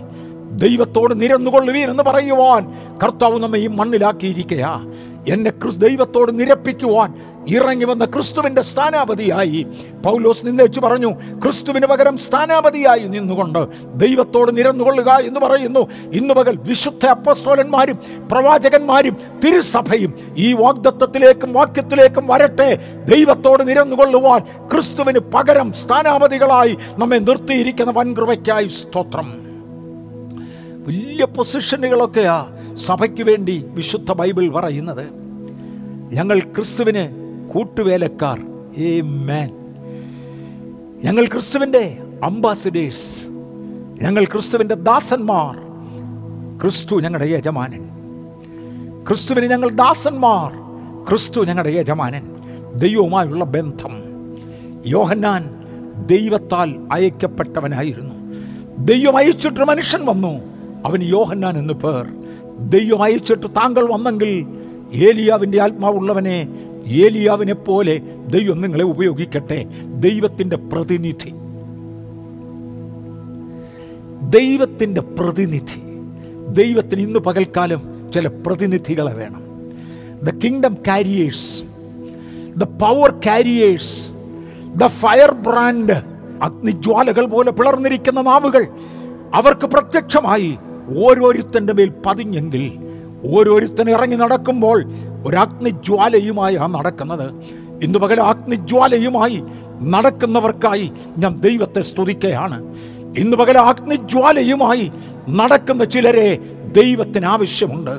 ദൈവത്തോട് നിരന്നുകൊള്ളുവീൻ എന്ന് പറയുവാൻ കർത്താവ് നമ്മെ ഈ മണ്ണിലാക്കിയിരിക്കുക എന്നെ ക്രിസ് ദൈവത്തോട് നിരപ്പിക്കുവാൻ ഇറങ്ങി വന്ന ക്രിസ്തുവിന്റെ സ്ഥാനാപതിയായി. പൗലോസ് നിന്നേച്ചു പറഞ്ഞു ക്രിസ്തുവിന് പകരം സ്ഥാനാപതിയായി നിന്നുകൊണ്ട് ദൈവത്തോട് നിരന്നുകൊള്ളുക എന്ന് പറയുന്നു. ഇന്ന് പകൽ വിശുദ്ധ അപ്പസ്തോലന്മാരും പ്രവാചകന്മാരും തിരുസഭയും ഈ വാഗ്ദത്വത്തിലേക്കും വാക്യത്തിലേക്കും വരട്ടെ. ദൈവത്തോട് നിരന്നുകൊള്ളുവാൻ ക്രിസ്തുവിന് പകരം സ്ഥാനാപതികളായി നമ്മെ നിർത്തിയിരിക്കുന്ന വൻകൃപയ്ക്കായി സ്തോത്രം. വലിയ പൊസിഷനുകളൊക്കെയാ സഭയ്ക്ക് വേണ്ടി വിശുദ്ധ ബൈബിൾ പറയുന്നത് ഞങ്ങൾ ക്രിസ്തുവിന് കൂട്ടുവേലക്കാർ. ഏ മാൻ ഞങ്ങൾ ക്രിസ്തുവിന്റെ അംബാസിഡേഴ്സ്. ഞങ്ങൾ ക്രിസ്തുവിന്റെ ദാസന്മാർ. ക്രിസ്തു ഞങ്ങളുടെ യജമാനൻ. ക്രിസ്തുവിന് ഞങ്ങൾ ദാസന്മാർ. ക്രിസ്തു ഞങ്ങളുടെ യജമാനൻ. ദൈവവുമായുള്ള ബന്ധം. യോഹന്നാൻ ദൈവത്താൽ അയക്കപ്പെട്ടവനായിരുന്നു. ദൈവം അയച്ചിട്ട് മനുഷ്യൻ വന്നു. അവന് യോഹന്നാൻ എന്ന് പേർ. ദൈവം അയച്ചിട്ട് താങ്കൾ വന്നെങ്കിൽ ഏലിയാവിന്റെ ആത്മാവുള്ളവനെ ഏലിയാവിനെ പോലെ ദൈവം നിങ്ങളെ ഉപയോഗിക്കട്ടെ. ദൈവത്തിന്റെ പ്രതിനിധി. ദൈവത്തിന്റെ പ്രതിനിധി. ദൈവത്തിന് ഇന്ന് പകൽക്കാലം ചില പ്രതിനിധികളെ വേണം. The kingdom carriers the power carriers the fire brand അഗ്നിജ്വാലകൾ പോലെ പിളർന്നിരിക്കുന്ന നാവുകൾ അവർക്ക് പ്രത്യക്ഷമായി ഓരോരുത്തന്റെ മേൽ പതിഞ്ഞെങ്കിൽ ഓരോരുത്തൻ ഇറങ്ങി നടക്കുമ്പോൾ ഒരു അഗ്നിജ്വാലയുമായി ആ നടക്കുന്നത്. ഇന്ന് പകൽ അഗ്നിജ്വാലയുമായി നടക്കുന്നവർക്കായി ഞാൻ ദൈവത്തെ സ്തുതിക്കുകയാണ്. ഇന്ന് പകൽ അഗ്നിജ്വാലയുമായി നടക്കുന്ന ചിലരെ ദൈവത്തിന് ആവശ്യമുണ്ട്.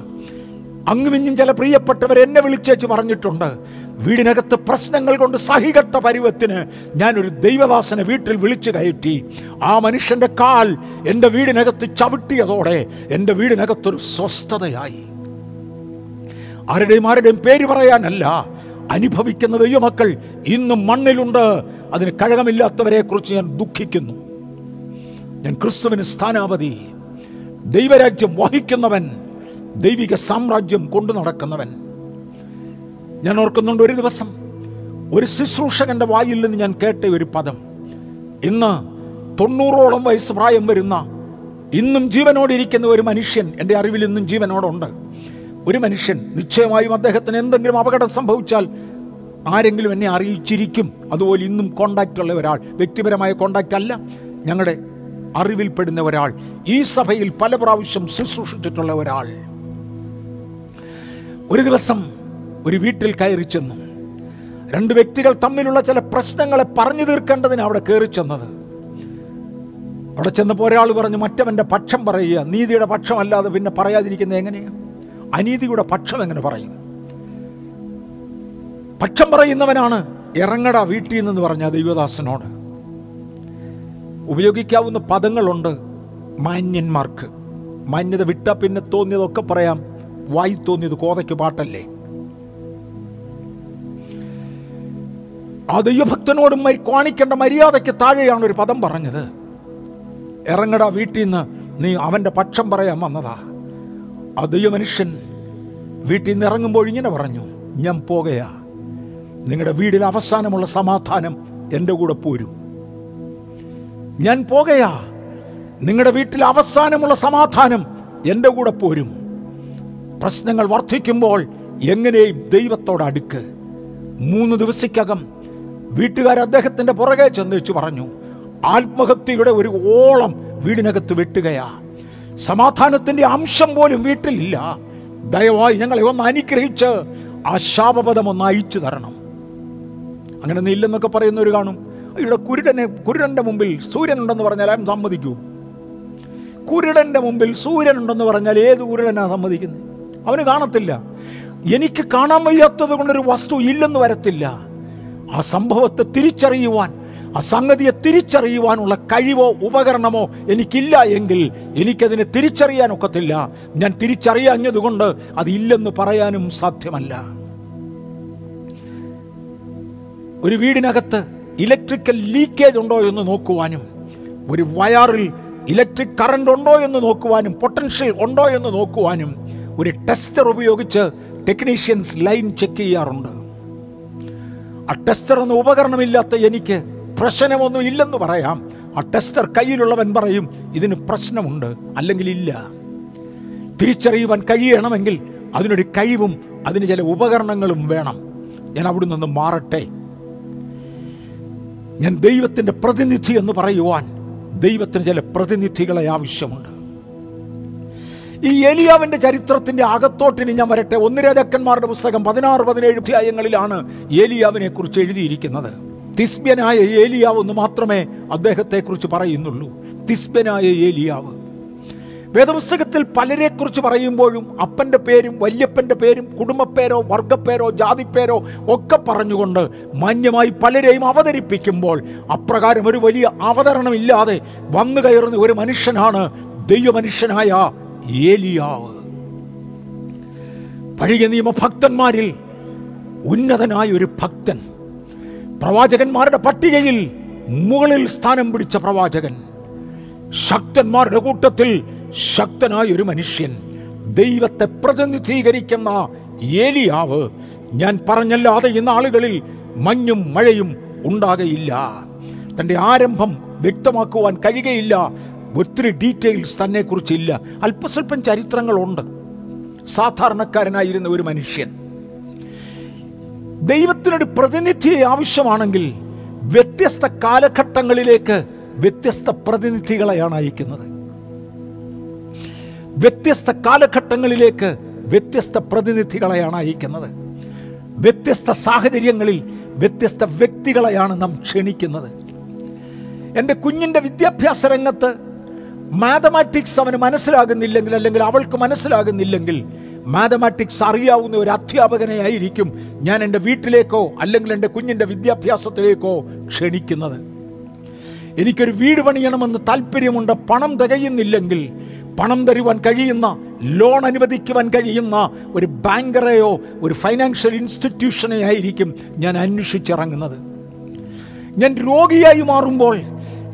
അങ്ങുമിഞ്ഞും ചില പ്രിയപ്പെട്ടവർ എന്നെ വിളിച്ചേച്ച് പറഞ്ഞിട്ടുണ്ട്. വീടിനകത്ത് പ്രശ്നങ്ങൾ കൊണ്ട് സഹികെട്ട പരുവത്തിന് ഒരു ദൈവദാസനെ വീട്ടിൽ വിളിച്ചു കയറ്റി. ആ മനുഷ്യന്റെ കാൽ എന്റെ വീടിനകത്ത് ചവിട്ടിയതോടെ എന്റെ വീടിനകത്തൊരു സ്വസ്ഥതയായി. ആരുടെയും ആരുടെയും പേര് പറയാനല്ല അനുഭവിക്കുന്ന ദൈവമക്കൾ ഇന്നും മണ്ണിലുണ്ട്. അതിന് കഴകമില്ലാത്തവരെ കുറിച്ച് ഞാൻ ദുഃഖിക്കുന്നു. ഞാൻ ക്രിസ്തുവിന് സ്ഥാനാപതി ദൈവരാജ്യം വഹിക്കുന്നവൻ ദൈവിക സാമ്രാജ്യം കൊണ്ടു നടക്കുന്നവൻ. ഞാൻ ഓർക്കുന്നുണ്ട് ഒരു ദിവസം ഒരു ശുശ്രൂഷകന്റെ വായിൽ നിന്ന് ഞാൻ കേട്ട ഒരു പദം. ഇന്ന് തൊണ്ണൂറോളം വയസ്സ് പ്രായം വരുന്ന ഇന്നും ജീവനോടിരിക്കുന്ന ഒരു മനുഷ്യൻ എന്റെ അറിവിൽ ഇന്നും ജീവനോടുണ്ട്. ഒരു മനുഷ്യൻ നിശ്ചയമായും അദ്ദേഹത്തിന് എന്തെങ്കിലും അപകടം സംഭവിച്ചാൽ ആരെങ്കിലും എന്നെ അറിയിച്ചിരിക്കും. അതുപോലെ ഇന്നും കോണ്ടാക്റ്റ് ഉള്ള ഒരാൾ വ്യക്തിപരമായ കോണ്ടാക്റ്റ് അല്ല ഞങ്ങളുടെ അറിവിൽപ്പെടുന്ന ഒരാൾ ഈ സഭയിൽ പല പ്രാവശ്യം ശുശ്രൂഷിച്ചിട്ടുള്ള ഒരാൾ. ഒരു ദിവസം ഒരു വീട്ടിൽ കയറി ചെന്നു. രണ്ട് വ്യക്തികൾ തമ്മിലുള്ള ചില പ്രശ്നങ്ങളെ പറഞ്ഞു തീർക്കേണ്ടതിന് അവിടെ കയറി ചെന്നത്. അവിടെ ചെന്നപ്പോൾ ഒരാൾ പറഞ്ഞു മറ്റവന്റെ പക്ഷം പറയുക. നീതിയുടെ പക്ഷമല്ലാതെ പിന്നെ പറയാതിരിക്കുന്നത് എങ്ങനെയാണ് അനീതിയുടെ പക്ഷം എങ്ങനെ പറയും? പക്ഷം പറയുന്നവനാണ് ഇറങ്ങട വീട്ടിൽ നിന്ന് പറഞ്ഞ ദൈവദാസനോട്. ഉപയോഗിക്കാവുന്ന പദങ്ങളുണ്ട് മാന്യന്മാർക്ക്. മാന്യത വിട്ട പിന്നെ തോന്നിയതൊക്കെ പറയാം. വായി തോന്നിയത് കോതയ്ക്ക് പാട്ടല്ലേ? ആ ദൈവഭക്തനോട് കാണിക്കേണ്ട മര്യാദയ്ക്ക് താഴെയാണ് ഒരു പദം പറഞ്ഞത്. ഇറങ്ങടാ വീട്ടിൽ നിന്ന് നീ അവന്റെ പക്ഷം പറയാൻ വന്നതാ. ആ ദൈവമനുഷ്യൻ വീട്ടിൽ നിന്ന് ഇറങ്ങുമ്പോൾ ഇങ്ങനെ പറഞ്ഞു ഞാൻ പോകയാ. നിങ്ങളുടെ വീടിൽ അവസാനമുള്ള സമാധാനം എന്റെ കൂടെ പോരും. ഞാൻ പോകയാ. നിങ്ങളുടെ വീട്ടിൽ അവസാനമുള്ള സമാധാനം എന്റെ കൂടെ പോരും. പ്രശ്നങ്ങൾ വർദ്ധിക്കുമ്പോൾ എങ്ങനെയും ദൈവത്തോട് അടുക്ക്. മൂന്ന് ദിവസക്കകം വീട്ടുകാർ അദ്ദേഹത്തിന്റെ പുറകെ ചെന്നേച്ചു പറഞ്ഞു ആത്മഹത്യയുടെ ഒരു ഓളം വീടിനകത്ത് വെട്ടുകയാ. സമാധാനത്തിന്റെ അംശം പോലും വീട്ടിലില്ല. ദയവായി ഞങ്ങളെ ഒന്ന് അനുഗ്രഹിച്ച് ആ ശാപപദം ഒന്ന് അയച്ചു തരണം. അങ്ങനെ ഒന്നും ഇല്ലെന്നൊക്കെ പറയുന്നവർ കാണും. ഇവിടെ കുരുടനെ കുരുടന്റെ മുമ്പിൽ സൂര്യൻ ഉണ്ടെന്ന് പറഞ്ഞാൽ ആരും സമ്മതിക്കൂ. കുരുടന്റെ മുമ്പിൽ സൂര്യൻ ഉണ്ടെന്ന് പറഞ്ഞാൽ ഏത് കുരുടനാണ് സമ്മതിക്കുന്നത്? അവന് കാണത്തില്ല. എനിക്ക് കാണാൻ വയ്യാത്തത് കൊണ്ടൊരു വസ്തു ഇല്ലെന്ന് വരത്തില്ല. ആ സംഭവത്തെ തിരിച്ചറിയുവാൻ ആ സംഗതിയെ തിരിച്ചറിയുവാനുള്ള കഴിവോ ഉപകരണമോ എനിക്കില്ല എങ്കിൽ എനിക്കതിനെ തിരിച്ചറിയാൻ ഒക്കത്തില്ല. ഞാൻ തിരിച്ചറിയാഞ്ഞതുകൊണ്ട് അതില്ലെന്ന് പറയാനും സാധ്യമല്ല. ഒരു വീടിനകത്ത് ഇലക്ട്രിക്കൽ ലീക്കേജ് ഉണ്ടോ എന്ന് നോക്കുവാനും ഒരു വയറിൽ ഇലക്ട്രിക് കറണ്ട് ഉണ്ടോ എന്ന് നോക്കുവാനും പൊട്ടൻഷ്യൽ ഉണ്ടോ എന്ന് നോക്കുവാനും ഒരു ടെസ്റ്റർ ഉപയോഗിച്ച് ടെക്നീഷ്യൻസ് ലൈൻ ചെക്ക് ചെയ്യാറുണ്ട്. ആ ടെസ്റ്റർ എന്ന ഉപകരണമില്ലാത്ത എനിക്ക് പ്രശ്നമൊന്നും ഇല്ലെന്ന് പറയാം. ആ ടെസ്റ്റർ കയ്യിലുള്ളവൻ പറയും ഇതിന് പ്രശ്നമുണ്ട് അല്ലെങ്കിൽ ഇല്ല. തിരിച്ചറിയുവാൻ കഴിയണമെങ്കിൽ അതിനൊരു കഴിവും അതിന് ചില ഉപകരണങ്ങളും വേണം. ഞാൻ അവിടെ നിന്ന് മാറട്ടെ. ഞാൻ ദൈവത്തിന്റെ പ്രതിനിധി എന്ന് പറയുവാൻ ദൈവത്തിന് ചില പ്രതിനിധികളെ ആവശ്യമുണ്ട്. ഈ ഏലിയാവിന്റെ ചരിത്രത്തിന്റെ അകത്തോട്ടിന് ഞാൻ വരട്ടെ. ഒന്ന് രാജാക്കന്മാരുടെ പുസ്തകം പതിനാറ് പതിനേഴ് അധ്യായങ്ങളിലാണ് ഏലിയാവിനെ കുറിച്ച് എഴുതിയിരിക്കുന്നത്. തിസ്ബ്യനായ ഏലിയാവ് എന്ന് മാത്രമേ അദ്ദേഹത്തെ കുറിച്ച് പറയുന്നുള്ളൂ. തിസ്ബ്യനായ ഏലിയാവ്. വേദപുസ്തകത്തിൽ പലരെ കുറിച്ച് പറയുമ്പോഴും അപ്പന്റെ പേരും വല്യപ്പന്റെ പേരും കുടുംബപ്പേരോ വർഗപ്പേരോ ജാതിപ്പേരോ ഒക്കെ പറഞ്ഞുകൊണ്ട് മാന്യമായി പലരെയും അവതരിപ്പിക്കുമ്പോൾ അപ്രകാരം ഒരു വലിയ അവതരണമില്ലാതെ വന്നു കയറുന്ന ഒരു മനുഷ്യനാണ് ദൈവമനുഷ്യനായ ഏലിയാവ്. പഴയ നിയമ ഭക്തന്മാരിൽ ഉന്നതനായ ഒരു ഭക്തൻ പ്രവാചകന്മാരുടെ പട്ടികയിൽ മുകളിൽ സ്ഥാനം പിടിച്ച പ്രവാചകൻ ശക്തന്മാരുടെ കൂട്ടത്തിൽ ശക്തനായ ഒരു മനുഷ്യൻ ദൈവത്തെ പ്രതിനിധീകരിക്കുന്ന ഏലിയാവ്. ഞാൻ പറഞ്ഞല്ലാതെ ഈ ആളുകളിൽ മഞ്ഞും മഴയും ഉണ്ടാകയില്ല. തന്റെ ആരംഭം വ്യക്തമാക്കുവാൻ കഴിയുകയില്ല. ഒത്തിരി ഡീറ്റെയിൽസ് തന്നെ കുറിച്ചില്ല അല്പസ്വല്പം ചരിത്രങ്ങളുണ്ട്. സാധാരണക്കാരനായിരുന്ന ഒരു മനുഷ്യൻ. ദൈവത്തിനൊരു പ്രതിനിധിയെ ആവശ്യമാണെങ്കിൽ വ്യത്യസ്ത കാലഘട്ടങ്ങളിലേക്ക് വ്യത്യസ്ത പ്രതിനിധികളെയാണ് അയക്കുന്നത്. വ്യത്യസ്ത കാലഘട്ടങ്ങളിലേക്ക് വ്യത്യസ്ത പ്രതിനിധികളെയാണ് അയക്കുന്നത്. വ്യത്യസ്ത സാഹചര്യങ്ങളിൽ വ്യത്യസ്ത വ്യക്തികളെയാണ് നാം ക്ഷണിക്കുന്നത്. എന്റെ കുഞ്ഞിന്റെ വിദ്യാഭ്യാസ രംഗത്ത് മാത്തമാറ്റിക്സ് അവന് മനസ്സിലാകുന്നില്ലെങ്കിൽ അല്ലെങ്കിൽ അവൾക്ക് മനസ്സിലാകുന്നില്ലെങ്കിൽ മാത്തമാറ്റിക്സ് അറിയാവുന്ന ഒരു അധ്യാപകനെ ആയിരിക്കും ഞാൻ എന്റെ വീട്ടിലേക്കോ അല്ലെങ്കിൽ എന്റെ കുഞ്ഞിന്റെ വിദ്യാഭ്യാസത്തിലേക്കോ ക്ഷണിക്കുന്നത്. എനിക്കൊരു വീട് പണിയണമെന്ന് താല്പര്യമുണ്ട് പണം തികയുന്നില്ലെങ്കിൽ പണം തരുവാൻ കഴിയുന്ന ലോൺ അനുവദിക്കുവാൻ കഴിയുന്ന ഒരു ബാങ്കറെയോ ഒരു ഫൈനാൻഷ്യൽ ഇൻസ്റ്റിറ്റ്യൂഷനെ ആയിരിക്കും ഞാൻ അന്വേഷിച്ചിറങ്ങുന്നത്. ഞാൻ രോഗിയായി മാറുമ്പോൾ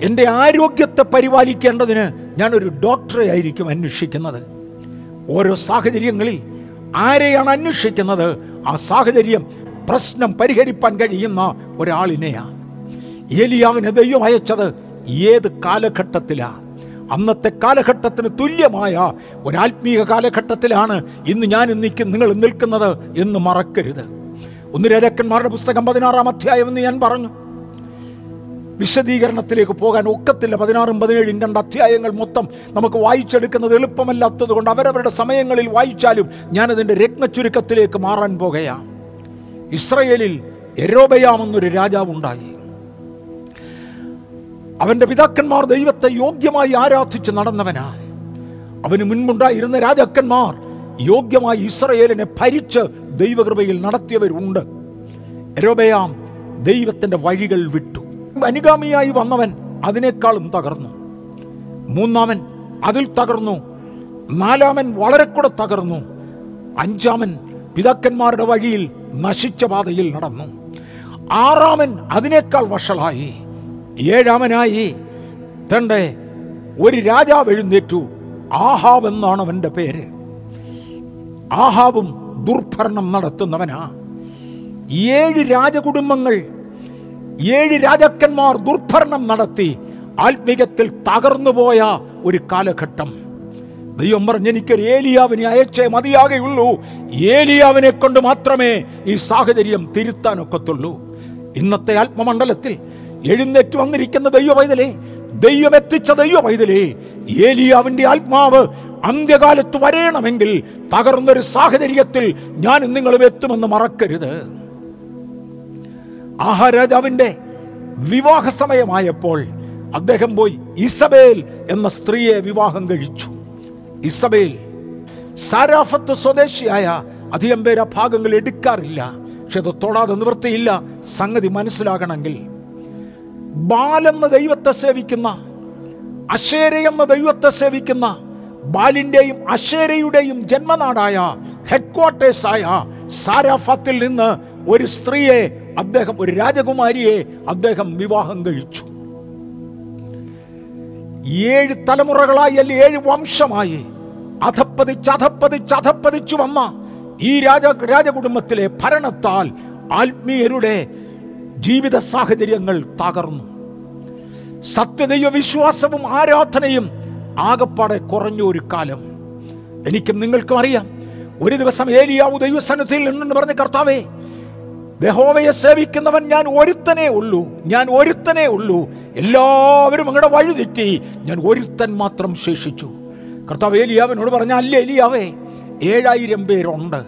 എന്റെ ആരോഗ്യത്തെ പരിപാലിക്കേണ്ടതിന് ഞാനൊരു ഡോക്ടറെ ആയിരിക്കും അന്വേഷിക്കുന്നത്. ഓരോ സാഹചര്യങ്ങളിൽ ആരെയാണ് അന്വേഷിക്കുന്നത്? ആ സാഹചര്യം പ്രശ്നം പരിഹരിപ്പാൻ കഴിയുന്ന ഒരാളിനെയാണ് ഏലിയാവിനെ ദൈവം അയച്ചത് ഏത് കാലഘട്ടത്തിലാണ് അന്നത്തെ കാലഘട്ടത്തിന് തുല്യമായ ഒരാത്മീയ കാലഘട്ടത്തിലാണ് ഇന്ന് ഞാൻ നിൽക്കും നിങ്ങൾ നിൽക്കുന്നത് എന്ന് മറക്കരുത്. ഒന്ന് രാജാക്കന്മാരുടെ പുസ്തകം പതിനാറാം അധ്യായം എന്ന് ഞാൻ പറഞ്ഞു. വിശദീകരണത്തിലേക്ക് പോകാൻ ഒക്കത്തില്ല. പതിനാറും പതിനേഴും രണ്ട് അധ്യായങ്ങൾ മൊത്തം നമുക്ക് വായിച്ചെടുക്കുന്നത് എളുപ്പമല്ലാത്തത് കൊണ്ട് അവരവരുടെ സമയങ്ങളിൽ വായിച്ചാലും ഞാനതിന്റെ രത്നച്ചുരുക്കത്തിലേക്ക് മാറാൻ പോകുകയാണ്. ഇസ്രയേലിൽ എരോബയാമെന്നൊരു രാജാവുണ്ടായി. അവന്റെ പിതാക്കന്മാർ ദൈവത്തെ യോഗ്യമായി ആരാധിച്ച് നടന്നവനാ. അവന് മുൻപുണ്ടായിരുന്ന രാജാക്കന്മാർ യോഗ്യമായി ഇസ്രയേലിനെ ഭരിച്ച് ദൈവകൃപയിൽ നടത്തിയവരുണ്ട്. എരോബയാം ദൈവത്തിന്റെ വഴികൾ വിട്ടു. അനുഗാമിയായി വന്നവൻ അതിനേക്കാളും തകർന്നു. മൂന്നാമൻ അതിൽ തകർന്നു. നാലാമൻ വളരെ കൂടെ തകർന്നു. അഞ്ചാമൻ പിതാക്കന്മാരുടെ വഴിയിൽ നശിച്ച പാതയിൽ നടന്നു. ആറാമൻ അതിനേക്കാൾ വഷളായി. ഏഴാമനായി. തണ്ടേ ഒരു രാജാവ് എഴുന്നേറ്റു. ആഹാബ് എന്നാണ് അവന്റെ പേര്. ആഹാബും ദുർഭരണം നടത്തുന്നവനാ. ഏഴ് രാജകുടുംബങ്ങൾ ഏഴ് രാജാക്കന്മാർ ദുർഭരണം നടത്തി ആത്മീകത്തിൽ തകർന്നുപോയ ഒരു കാലഘട്ടം. ദൈവം പറഞ്ഞ് എനിക്കൊരു ഏലിയാവിനെ അയച്ചേ മതിയാകെയുള്ളൂ. ഏലിയാവിനെ കൊണ്ട് മാത്രമേ ഈ സാഹചര്യം തിരുത്താനൊക്കത്തുള്ളൂ. ഇന്നത്തെ ആത്മമണ്ഡലത്തിൽ എഴുന്നേറ്റ് വന്നിരിക്കുന്ന ദൈവ പൈതലേ ദൈവം എത്തിച്ച ദൈവ പൈതലേ ഏലിയാവിന്റെ ആത്മാവ് അന്ത്യകാലത്ത് വരയണമെങ്കിൽ തകർന്നൊരു സാഹചര്യത്തിൽ ഞാൻ നിങ്ങളും എത്തുമെന്ന് മറക്കരുത്. ആഹാരാജാവിന്റെ വിവാഹ സമയമായപ്പോൾ അദ്ദേഹം പോയി ഇസബേൽ എന്ന സ്ത്രീയെ വിവാഹം കഴിച്ചു. ഇസബേൽ സാരാഫത്ത് സ്വദേശിയായ അധികം പേര് ആ ഭാഗങ്ങൾ എടുക്കാറില്ല പക്ഷെ അത് തൊടാതെ നിവൃത്തിയില്ല. സംഗതി മനസ്സിലാകണമെങ്കിൽ ബാലെന്ന ദൈവത്തെ സേവിക്കുന്ന അശേര എന്ന ദൈവത്തെ സേവിക്കുന്ന ബാലിന്റെയും അശേരയുടെയും ജന്മനാടായ ഹെഡ്ക്വാർട്ടേഴ്സായ സാരാഫത്തിൽ നിന്ന് ഒരു സ്ത്രീയെ അദ്ദേഹം ഒരു രാജകുമാരിയെ അദ്ദേഹം വിവാഹം കഴിച്ചു. ഏഴ് തലമുറകളായി അല്ലെ ഏഴ് വംശമായി? അധപ്പതിച്ച് അധപ്പതിച്ച് അധപ്പതിച്ചു വന്ന ഈ രാജ രാജകുടുംബത്തിലെ ഭരണത്താൽ ആത്മീയരുടെ ജീവിത സാഹചര്യങ്ങൾ തകർന്നു. സത്യദൈവ വിശ്വാസവും ആരാധനയും ആകപ്പാടെ കുറഞ്ഞ ഒരു കാലം. എനിക്കും നിങ്ങൾക്കും അറിയാം. ഒരു ദിവസം ഏലിയാവു ദൈവസന്നിധിയിൽ നിന്നു പറഞ്ഞ കർത്താവേ യഹോവയെ സേവിക്കുന്നവൻ ഞാൻ ഒരുത്തനേ ഉള്ളൂ ഞാൻ ഒരുത്തനേ ഉള്ളൂ. എല്ലാവരും അങ്ങടെ വഴിതെറ്റി ഞാൻ ഒരുത്തൻ മാത്രം ശേഷിച്ചു. കർത്താവ് ഏലിയാവിനോട് പറഞ്ഞ അല്ല എലിയാവേ ഏഴായിരം പേരുണ്ട്.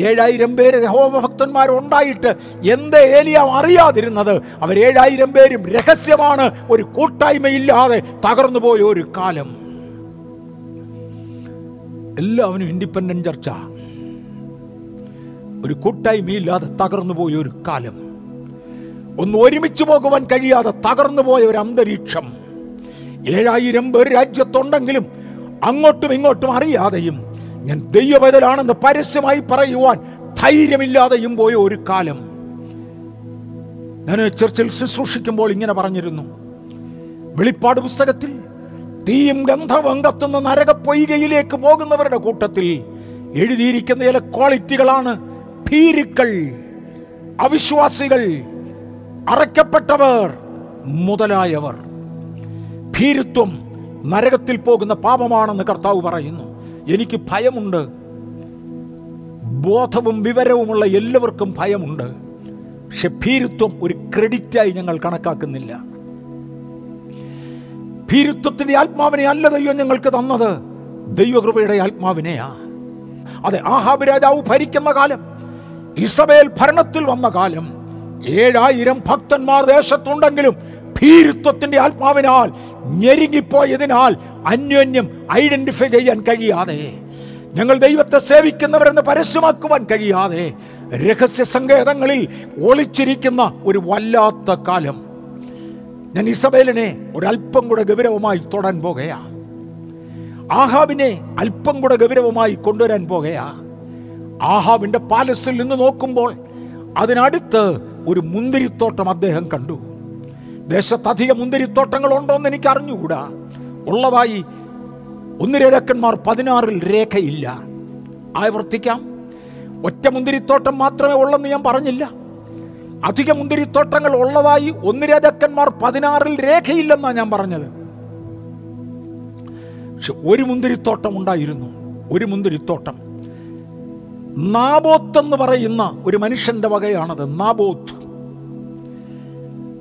ഏഴായിരം പേര് യഹോവ ഭക്തന്മാരുണ്ടായിട്ട് എന്ത് ഏലിയാവ് അറിയാതിരുന്നത്? അവർ ഏഴായിരം പേരും രഹസ്യമാണ് ഒരു കൂട്ടായ്മയില്ലാതെ തകർന്നു പോയ ഒരു കാലം. എല്ലാവരും ഇൻഡിപെൻഡന്റ് ചർച്ച. ഒരു കൂട്ടായ്മയില്ലാതെ തകർന്നു പോയ ഒരു കാലം. ഒന്ന് ഒരുമിച്ച് പോകുവാൻ കഴിയാതെ തകർന്നു പോയ ഒരു അന്തരീക്ഷം. ഏഴായിരം പേർ രാജ്യത്തുണ്ടെങ്കിലും അങ്ങോട്ടും ഇങ്ങോട്ടും അറിയാതെയും ഞാൻ ദൈവബദലാണെന്ന് പരസ്യമായി പറയുവാൻ ധൈര്യമില്ലാതെയും പോയ ഒരു കാലം. ഞാൻ ചർച്ചിൽ ശുശ്രൂഷിക്കുമ്പോൾ ഇങ്ങനെ പറഞ്ഞിരുന്നു. വെളിപ്പാട് പുസ്തകത്തിൽ തീയും ഗന്ധവും കത്തുന്ന നരകപ്പൊയ്കയിലേക്ക് പോകുന്നവരുടെ കൂട്ടത്തിൽ എഴുതിയിരിക്കുന്ന ചില ക്വാളിറ്റികളാണ് ഭീരുക്കൾ അവിശ്വാസികൾ അറയ്ക്കപ്പെട്ടവർ മുതലായവർ. ഭീരുത്വം നരകത്തിൽ പോകുന്ന പാപമാണെന്ന് കർത്താവ് പറയുന്നു. എനിക്ക് ഭയമുണ്ട്. ബോധവും വിവരവുമുള്ള എല്ലാവർക്കും ഭയമുണ്ട്. പക്ഷെ ഭീരുത്വം ഒരു ക്രെഡിറ്റായി ഞങ്ങൾ കണക്കാക്കുന്നില്ല. ഭീരുത്വത്തിന്റെ ആത്മാവിനെ അല്ല ദൈവം ഞങ്ങൾക്ക് തന്നത്. ദൈവകൃപയുടെ ആത്മാവിനെയാ. അതെ ആഹാബ് രാജാവ് ഭരിക്കുന്ന കാലം ഇസബേൽ ഭരണത്തിൽ വന്ന കാലം ഏഴായിരം ഭക്തന്മാർ ദേശത്തുണ്ടെങ്കിലും ഭീരുത്വത്തിന്റെ ആത്മാവിനാൽ ഞെരുങ്ങിപ്പോയതിനാൽ അന്യോന്യം ഐഡന്റിഫൈ ചെയ്യാൻ കഴിയാതെ ഞങ്ങൾ ദൈവത്തെ സേവിക്കുന്നവരെന്ന് പരസ്യമാക്കുവാൻ കഴിയാതെ രഹസ്യ സങ്കേതങ്ങളിൽ ഒളിച്ചിരിക്കുന്ന ഒരു വല്ലാത്ത കാലം. ഞാൻ ഇസബേലിനെ ഒരല്പം കൂടെ ഗൗരവമായി തൊടാൻ പോകുകയാ. ആഹാബിനെ അല്പം കൂടെ ഗൗരവമായി കൊണ്ടുവരാൻ പോകുകയാ. ആഹാബിന്റെ പാലസിൽ നിന്ന് നോക്കുമ്പോൾ അതിനടുത്ത് ഒരു മുന്തിരിത്തോട്ടം അദ്ദേഹം കണ്ടു. ദേശത്തധികം മുന്തിരിത്തോട്ടങ്ങളുണ്ടോ എന്ന് എനിക്ക് അറിഞ്ഞുകൂടാ ഉള്ളതായി ഒന്ന് രാജാക്കന്മാർ പതിനാറിൽ രേഖയില്ല. ആവർത്തിക്കാം. ഒറ്റ മുന്തിരിത്തോട്ടം മാത്രമേ ഉള്ളെന്ന് ഞാൻ പറഞ്ഞില്ല. അധിക മുന്തിരിത്തോട്ടങ്ങൾ ഉള്ളതായി ഒന്ന് രാജാക്കന്മാർ പതിനാറിൽ രേഖയില്ലെന്നാണ് ഞാൻ പറഞ്ഞത്. പക്ഷെ ഒരു മുന്തിരിത്തോട്ടം ഉണ്ടായിരുന്നു. ഒരു മുന്തിരിത്തോട്ടം. നാബോത്ത് എന്ന് പറയുന്ന ഒരു മനുഷ്യന്റെ വകയാണത് നാബോത്ത്.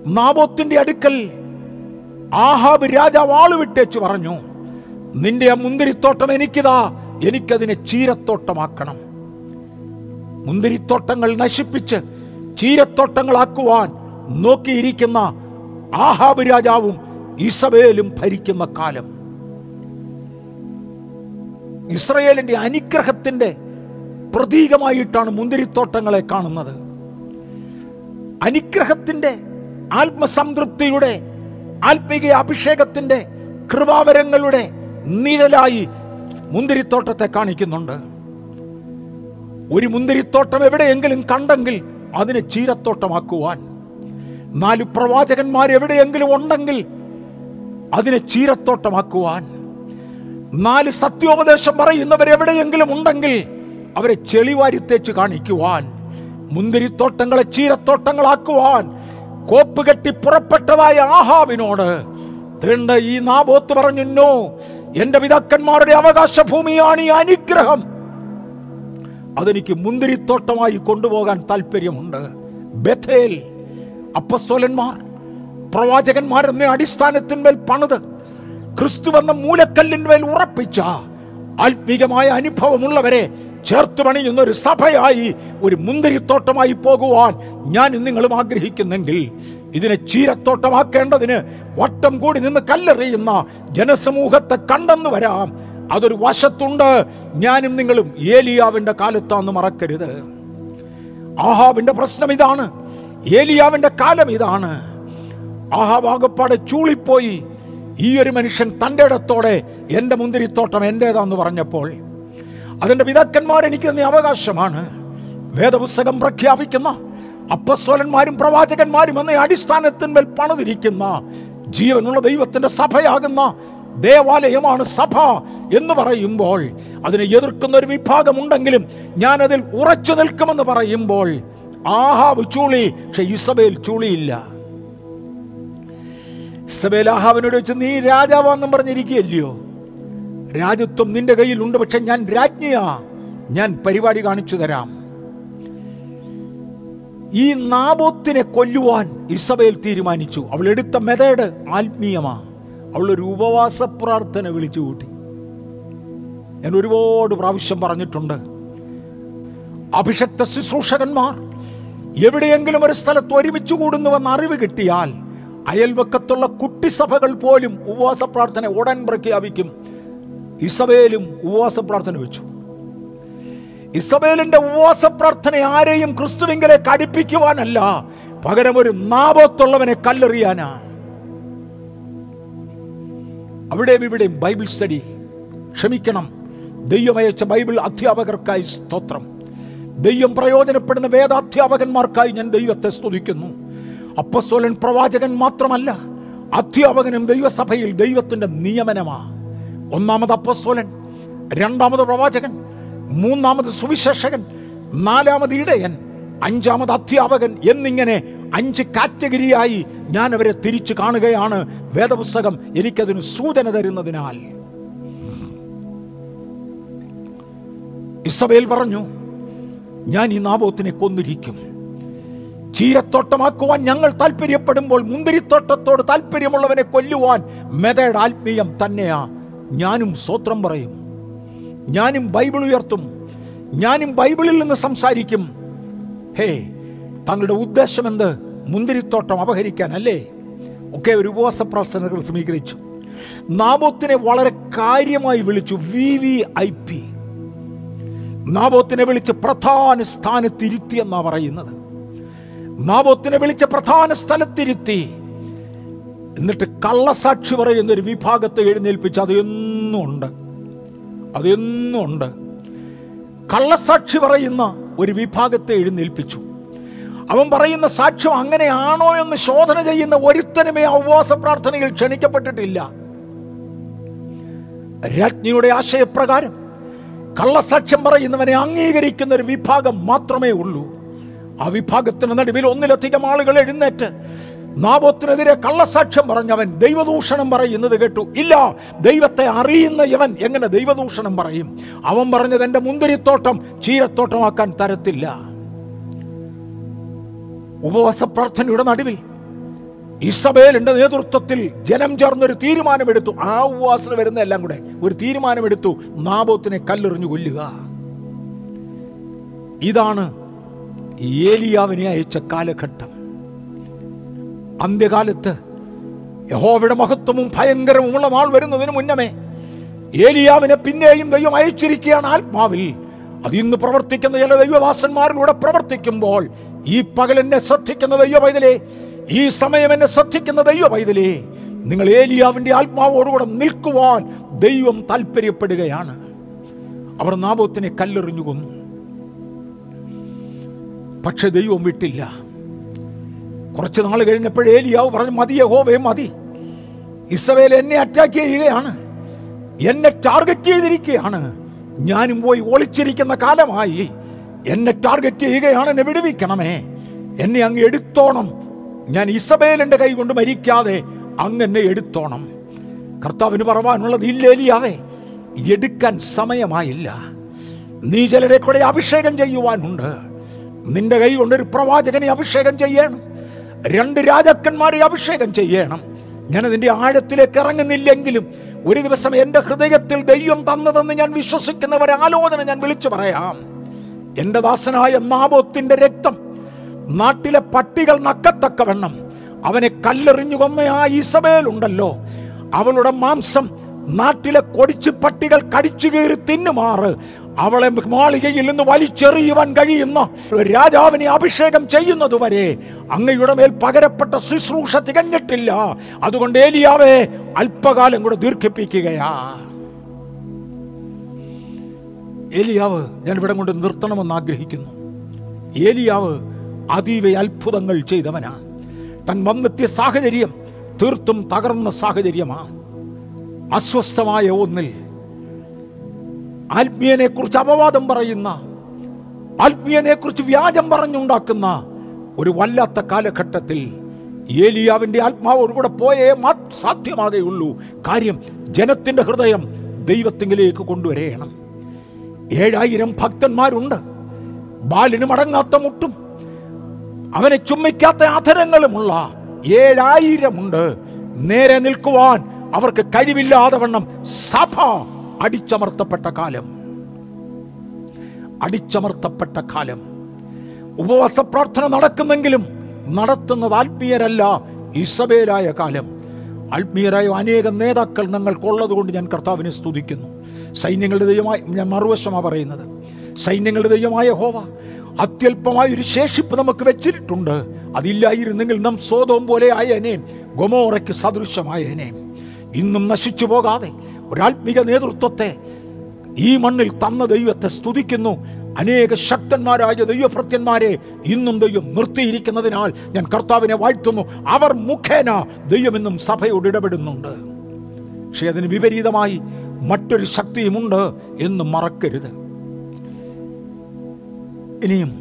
നാബോത്തിന്റെ അടുക്കൽ ആഹാബ് രാജാവ് ആൾ വിട്ടേച്ചു പറഞ്ഞു നിന്റെ ആ മുന്തിരിത്തോട്ടം എനിക്കിതാ എനിക്കതിനെ ചീരത്തോട്ടമാക്കണം. മുന്തിരിത്തോട്ടങ്ങൾ നശിപ്പിച്ച് ചീരത്തോട്ടങ്ങളാക്കുവാൻ നോക്കിയിരിക്കുന്ന ആഹാബ് രാജാവും ഇസബേലും ഭരിക്കുന്ന കാലം. ഇസ്രയേലിന്റെ അനുഗ്രഹത്തിന്റെ പ്രതീകമായിട്ടാണ് മുന്തിരിത്തോട്ടങ്ങളെ കാണുന്നത്. അനുഗ്രഹത്തിന്റെ ആത്മസംതൃപ്തിയുടെ ആത്മീക അഭിഷേകത്തിന്റെ കൃപാവരങ്ങളുടെ നിഴലായി മുന്തിരിത്തോട്ടത്തെ കാണിക്കുന്നുണ്ട്. ഒരു മുന്തിരിത്തോട്ടം എവിടെയെങ്കിലും കണ്ടെങ്കിൽ അതിനെ ചീരത്തോട്ടമാക്കുവാൻ. നാല് പ്രവാചകന്മാർ എവിടെയെങ്കിലും ഉണ്ടെങ്കിൽ അതിനെ ചീരത്തോട്ടമാക്കുവാൻ. നാല് സത്യോപദേശം പറയുന്നവർ എവിടെയെങ്കിലും ഉണ്ടെങ്കിൽ അവരെ ചെളിവാരി തേച്ച് കാണിക്കുവാൻ മുന്തിരിത്തോട്ടങ്ങളെ ചീരത്തോട്ടങ്ങളാക്കുവാൻ കോപ്പ് കെട്ടി പുറപ്പെട്ടതായ ആഹാവിനോട് തീണ്ട ഈ നാബോത്ത് പറഞ്ഞു എന്റെ പിതാക്കന്മാരുടെ അവകാശ ഭൂമിയാണ് ഈ അനുഗ്രഹം. അതെനിക്ക് മുന്തിരിത്തോട്ടമായി കൊണ്ടുപോകാൻ താല്പര്യമുണ്ട് ബഥേൽ അപ്പസ്തോലന്മാർ പ്രവാചകന്മാർ എന്ന അടിസ്ഥാനത്തിന്മേൽ പണിത് ക്രിസ്തു എന്ന മൂലക്കല്ലിന്മേൽ ഉറപ്പിച്ച ആത്മീകമായ അനുഭവമുള്ളവരെ ചേർത്ത് പണിയുന്ന ഒരു സഭയായി ഒരു മുന്തിരിത്തോട്ടമായി പോകുവാൻ ഞാൻ നിങ്ങളും ആഗ്രഹിക്കുന്നെങ്കിൽ ഇതിനെ ചീരത്തോട്ടമാക്കേണ്ടതിന് വട്ടം കൂടി നിന്ന് കല്ലെറിയുന്ന ജനസമൂഹത്തെ കണ്ടെന്ന് വരാം. അതൊരു വശത്തുണ്ട്. ഞാനും നിങ്ങളും ഏലിയാവിന്റെ കാലത്താന്ന് മറക്കരുത്. ആഹാബിന്റെ പ്രശ്നം ഇതാണ്. ഏലിയാവിന്റെ കാലം ഇതാണ്. ആഹാബ് ആകപ്പാടെ ചൂളിപ്പോയി. ഈ ഒരു മനുഷ്യൻ തന്റെ ഇടത്തോടെ എന്റെ മുന്തിരിത്തോട്ടം എന്റേതാന്ന് പറഞ്ഞപ്പോൾ അതിന്റെ പിതാക്കന്മാർ എനിക്ക് തന്നെ അവകാശമാണ്. വേദപുസ്തകം പ്രഖ്യാപിക്കുന്ന അപ്പസ്വലന്മാരും പ്രവാചകന്മാരും എന്ന അടിസ്ഥാനത്തിന്മേൽ പണിതിരിക്കുന്ന ജീവനുള്ള ദൈവത്തിന്റെ സഭയാകുന്ന ദേവാലയമാണ് സഭ എന്ന് പറയുമ്പോൾ അതിനെ എതിർക്കുന്ന ഒരു വിഭാഗമുണ്ടെങ്കിലും ഞാൻ അതിൽ ഉറച്ചു നിൽക്കുമെന്ന് പറയുമ്പോൾ ആഹാവ് ചൂളി പക്ഷെ ഇസബേൽ ചൂളിയില്ല. ഇസബേൽ ആഹാവിനോട് വെച്ച് നീ രാജാവാന്നും പറഞ്ഞിരിക്കുകയല്ലയോ? രാജ്യത്വം നിന്റെ കയ്യിലുണ്ട് പക്ഷെ ഞാൻ രാജ്ഞിയാ. ഞാൻ പരിപാടി കാണിച്ചു തരാം. ഈ നാബോത്തിനെ കൊല്ലുവാൻ ഇസബേൽ തീരുമാനിച്ചു. അവൾ എടുത്ത മെതേഡ് ആത്മീയമാ. അവൾ ഒരു ഉപവാസ പ്രാർത്ഥന വിളിച്ചു കൂട്ടി. ഞാൻ ഒരുപാട് പ്രാവശ്യം പറഞ്ഞിട്ടുണ്ട്. അഭിഷക്ത ശുശ്രൂഷകന്മാർ എവിടെയെങ്കിലും ഒരു സ്ഥലത്ത് ഒരുമിച്ച് കൂടുന്നുവെന്ന് അറിവ് കിട്ടിയാൽ അയൽവക്കത്തുള്ള കുട്ടിസഭകൾ പോലും ഉപവാസ പ്രാർത്ഥന ഉടൻ പ്രഖ്യാപിക്കും. ഇസബേലും ഉപവാസ പ്രാർത്ഥന വെച്ചു. ഇസബേലിന്റെ ഉപവാസ പ്രാർത്ഥന ആരെയും ക്രിസ്തുവിങ്കലേക്ക് അടുപ്പിക്കുവാനല്ല പകരം ഒരു നാപത്തുള്ളവനെ കല്ലെറിയാനാ. അവിടെയും ഇവിടെയും ബൈബിൾ സ്റ്റഡി. ക്ഷമിക്കണം ദൈവമയച്ച ബൈബിൾ അധ്യാപകർക്കായി സ്തോത്രം. ദൈവം പ്രയോജനപ്പെടുന്ന വേദാധ്യാപകന്മാർക്കായി ഞാൻ ദൈവത്തെ സ്തുതിക്കുന്നു. അപ്പസ്തോലൻ പ്രവാചകൻ മാത്രമല്ല അധ്യാപകനും ദൈവസഭയിൽ ദൈവത്തിന്റെ നിയമനമാ. ഒന്നാമത് അപ്പസ്തോലൻ രണ്ടാമത് പ്രവാചകൻ മൂന്നാമത് സുവിശേഷകൻ നാലാമത് ഇടയൻ അഞ്ചാമത് അധ്യാപകൻ എന്നിങ്ങനെ അഞ്ച് കാറ്റഗറിയായി ഞാൻ അവരെ തിരിച്ചു കാണുകയാണ്. വേദപുസ്തകം എനിക്കതിന് സൂചന തരുന്നതിനാൽ. ഇസബേൽ പറഞ്ഞു ഞാൻ ഈ നാബോത്തിനെ കൊന്നിരിക്കും. ചീരത്തോട്ടമാക്കുവാൻ ഞങ്ങൾ താല്പര്യപ്പെടുമ്പോൾ മുന്തിരിത്തോട്ടത്തോട് താല്പര്യമുള്ളവനെ കൊല്ലുവാൻ മെതയുടെ ആത്മീയം തന്നെയാ. ഞാനും സ്വത്രം പറയും. ഞാനും ബൈബിൾ ഉയർത്തും. ഞാനും ബൈബിളിൽ നിന്ന് സംസാരിക്കും. ഹേ തങ്ങളുടെ ഉദ്ദേശം എന്ത്? മുന്തിരിത്തോട്ടം അപഹരിക്കാൻ അല്ലേ ഒക്കെ ഒരു ഉപവാസ പ്രാർത്ഥനകൾ സമീകരിച്ചു നാബോത്തിനെ വളരെ കാര്യമായി വിളിച്ചു വി വി ഐ പി. നാബോത്തിനെ വിളിച്ച് പ്രധാന സ്ഥാനത്തിരുത്തി എന്നാ പറയുന്നത്. നാബോത്തിനെ വിളിച്ച് പ്രധാന സ്ഥലത്തിരുത്തി. എന്നിട്ട് കള്ളസാക്ഷി പറയുന്ന ഒരു വിഭാഗത്തെ എഴുന്നേൽപ്പിച്ച് അത് എന്നും ഉണ്ട്. അതെന്നും ഉണ്ട്. കള്ളസാക്ഷി പറയുന്ന ഒരു വിഭാഗത്തെ എഴുന്നേൽപ്പിച്ചു. അവൻ പറയുന്ന സാക്ഷ്യം അങ്ങനെയാണോ എന്ന് ശോധന ചെയ്യുന്ന ഒരുത്തനുമേ ഉപവാസ പ്രാർത്ഥനയിൽ ക്ഷണിക്കപ്പെട്ടിട്ടില്ല. രാജ്ഞിയുടെ ആശയപ്രകാരം കള്ളസാക്ഷ്യം പറയുന്നവനെ അംഗീകരിക്കുന്ന ഒരു വിഭാഗം മാത്രമേ ഉള്ളൂ. ആ വിഭാഗത്തിന് നടുവിൽ ഒന്നിലധികം ആളുകൾ എഴുന്നേറ്റ് നാബോത്തിനെതിരെ കള്ളസാക്ഷ്യം പറഞ്ഞവൻ ദൈവദൂഷണം പറയുന്നത് കേട്ടു. ഇല്ല ദൈവത്തെ അറിയുന്ന ഇവൻ എങ്ങനെ ദൈവദൂഷണം പറയും? അവൻ പറഞ്ഞത് എന്റെ മുന്തിരിത്തോട്ടം ചീരത്തോട്ടമാക്കാൻ തരത്തില്ല. ഉപവാസ പ്രാർത്ഥനയുടെ നടുവിൽ ഇസബേലിന്റെ നേതൃത്വത്തിൽ ജനം ചേർന്നൊരു തീരുമാനമെടുത്തു. ആ ഉപവാസന വരുന്ന എല്ലാം കൂടെ ഒരു തീരുമാനമെടുത്തു. നാബോത്തിനെ കല്ലെറിഞ്ഞു കൊല്ലുക. ഇതാണ് ഏലിയാവിനെ അയച്ച കാലഘട്ടം. അന്ത്യകാലത്ത് യഹോവയുടെ മഹത്വവും ഭയങ്കരവുമുള്ള നാൾ വരുന്നതിന് മുന്നമേ ഏലിയാവിനെ പിന്നെയും ദൈവം അയച്ചിരിക്കുകയാണ് ആത്മാവിൽ. അത് ഇന്ന് പ്രവർത്തിക്കുന്ന ചില ദൈവദാസന്മാരിലൂടെ പ്രവർത്തിക്കുമ്പോൾ ഈ പകൽ എന്നെ ശ്രദ്ധിക്കുന്ന ദൈവ പൈതലേ ഈ സമയം എന്നെ ശ്രദ്ധിക്കുന്ന ദൈവ പൈതലേ നിങ്ങൾ ഏലിയാവിന്റെ ആത്മാവോടുകൂടെ നിൽക്കുവാൻ ദൈവം താല്പര്യപ്പെടുകയാണ് അവർ നാബോത്തിനെ കല്ലെറിഞ്ഞു കൊന്നു പക്ഷെ ദൈവം വിട്ടില്ല. കുറച്ച് നാൾ കഴിഞ്ഞപ്പോൾ ഏലിയാവ് പറഞ്ഞു മതി യഹോവേ മതി. ഇസവേൽ എന്നെ അറ്റാക്ക് ചെയ്യുകയാണ്. എന്നെ ടാർഗറ്റ് ചെയ്തിരിക്കുകയാണ്. ഞാനും പോയി ഒളിച്ചിരിക്കുന്ന കാലമായി. എന്നെ ടാർഗറ്റ് ചെയ്യുകയാണ് എന്നെ വിടുവിക്കണമേ. എന്നെ അങ്ങ് എടുത്തോണം. ഞാൻ ഇസബേലിന്റെ കൈ കൊണ്ട് മരിക്കാതെ അങ്ങ് എന്നെ എടുത്തോണം. കർത്താവിന് പറവാനുള്ളത് ഇല്ലേലിയാവേ എടുക്കാൻ സമയമായില്ല. നീ ചിലരെ കൂടെ അഭിഷേകം ചെയ്യുവാനുണ്ട്. നിന്റെ കൈ കൊണ്ട് ഒരു പ്രവാചകനെ അഭിഷേകം ചെയ്യണം. രണ്ട് രാജാക്കന്മാരെ അഭിഷേകം ചെയ്യണം. ഞാൻ അതിന്റെ ആഴത്തിലേക്ക് ഇറങ്ങുന്നില്ലെങ്കിലും ഒരു ദിവസം എന്റെ ഹൃദയത്തിൽ ദൈവം തന്നതെന്ന് ഞാൻ വിശ്വസിക്കുന്ന ഒരു ആലോചന ഞാൻ വിളിച്ചു പറയാം. എന്റെ ദാസനായ നാബോത്തിന്റെ രക്തം നാട്ടിലെ പട്ടികൾ നക്കത്തക്കവണ്ണം അവനെ കല്ലെറിഞ്ഞു കൊന്ന ആ ഇസബേൽ ഉണ്ടല്ലോ അവളുടെ മാംസം നാട്ടിലെ കൊടിച്ചു പട്ടികൾ കടിച്ചു കീറി തിന്നുമാറ്. അവളെ മാളികയിൽ നിന്ന് വലിച്ചെറിയുവാൻ കഴിയുന്ന രാജാവിനെ അഭിഷേകം ചെയ്യുന്നതുവരെ അങ്ങയുടെ മേൽ പകരപ്പെട്ട ശുശ്രൂഷ തികഞ്ഞിട്ടില്ല. അതുകൊണ്ട് ഏലിയാവെ അല്പകാലം കൂടെ ദീർഘിപ്പിക്കുകയാ. ഏലിയാവ് ഞാൻ ഇവിടെ കൊണ്ട് നിർത്തണമെന്ന് ആഗ്രഹിക്കുന്നു. ഏലിയാവ് അതീവ അത്ഭുതങ്ങൾ ചെയ്തവനാ. തൻ വന്നെത്തിയ സാഹചര്യം തീർത്തും തകർന്ന സാഹചര്യമാ. അസ്വസ്ഥമായ ഒന്നിൽ ആത്മീയനെ കുറിച്ച് അപവാദം പറയുന്ന ആത്മീയനെ കുറിച്ച് വ്യാജം പറഞ്ഞുണ്ടാക്കുന്ന ഒരു വല്ലാത്ത കാലഘട്ടത്തിൽ ഏലിയാവിന്റെ ആത്മാവോട് കൂടെ പോയേ സാധ്യമാകുകയുള്ളൂ കാര്യം ജനത്തിന്റെ ഹൃദയം ദൈവത്തിങ്കിലേക്ക് കൊണ്ടുവരേണം. ഏഴായിരം ഭക്തന്മാരുണ്ട്. ബാലിന് മടങ്ങാത്ത മുട്ടും. അവനെ ചുമ്മിക്കാത്ത ആധരങ്ങളുമുള്ള ഏഴായിരം ഉണ്ട് നേരെ നിൽക്കുവാൻ അവർക്ക് കഴിവില്ലാതെ വണ്ണം സഭ അടിച്ചമർത്തപ്പെട്ട കാലം. അടിച്ചമർത്തപ്പെട്ട കാലം. ഉപവാസ പ്രാർത്ഥന നടക്കുന്നെങ്കിലും നടത്തുന്നത് ആത്മീയരല്ല ഇസബേലായ കാലം. ആത്മീയരായ അനേകം നേതാക്കൾ ഞങ്ങൾക്കുള്ളത് കൊണ്ട് ഞാൻ കർത്താവിനെ സ്തുതിക്കുന്നു. സൈന്യങ്ങളുടെ ദൈവമായി ഞാൻ മറുവശമാണ് പറയുന്നത്. സൈന്യങ്ങളുടെ ദൈവമായ ഹോവ അത്യല്പമായ ഒരു ശേഷിപ്പ് നമുക്ക് വെച്ചിട്ടുണ്ട്. അതില്ലായിരുന്നെങ്കിൽ നാം സ്വതവും പോലെ ആയനെ ഗൊമോറയ്ക്ക് സദൃശമായനെ ഇന്നും നശിച്ചു പോകാതെ ഒരാത്മിക നേതൃത്വത്തെ ഈ മണ്ണിൽ തന്ന ദൈവത്തെ സ്തുതിക്കുന്നു. അനേക ശക്തന്മാരായ ദൈവഭൃത്യന്മാരെ ഇന്നും ദൈവം നിർത്തിയിരിക്കുന്നതിനാൽ ഞാൻ കർത്താവിനെ വാഴ്ത്തുന്നു. അവർ മുഖേന ദൈവമെന്നും സഭയോട് ഇടപെടുന്നുണ്ട്. പക്ഷേ അതിന് വിപരീതമായി മറ്റൊരു ശക്തിയുമുണ്ട് എന്ന് മറക്കരുത്. ഇനിയും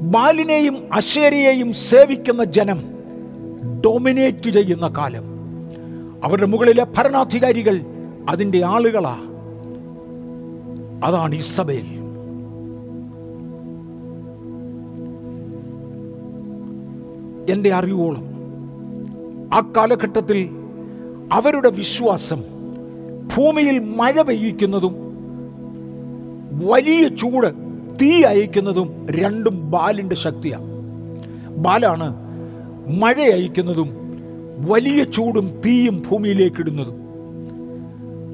ബാലിനെയും അശേരിയെയും സേവിക്കുന്ന ജനം ഡൊമിനേറ്റ് ചെയ്യുന്ന കാലം. അവരുടെ മുകളിലെ ഭരണാധികാരികൾ അതിന്റെ ആളുകളാ. അതാണ് ഇസബേൽ എന്റെ അറിവോളം ആ കാലഘട്ടത്തിൽ അവരുടെ വിശ്വാസം ഭൂമിയിൽ മഴ പെയ്യിക്കുന്നതും വലിയ ചൂട് തീ അയക്കുന്നതും രണ്ടും ബാലിന്റെ ശക്തിയാണ് ബാലാണ് മഴ അയക്കുന്നതും വലിയ ചൂടും തീയും ഭൂമിയിലേക്ക് ഇടുന്നതും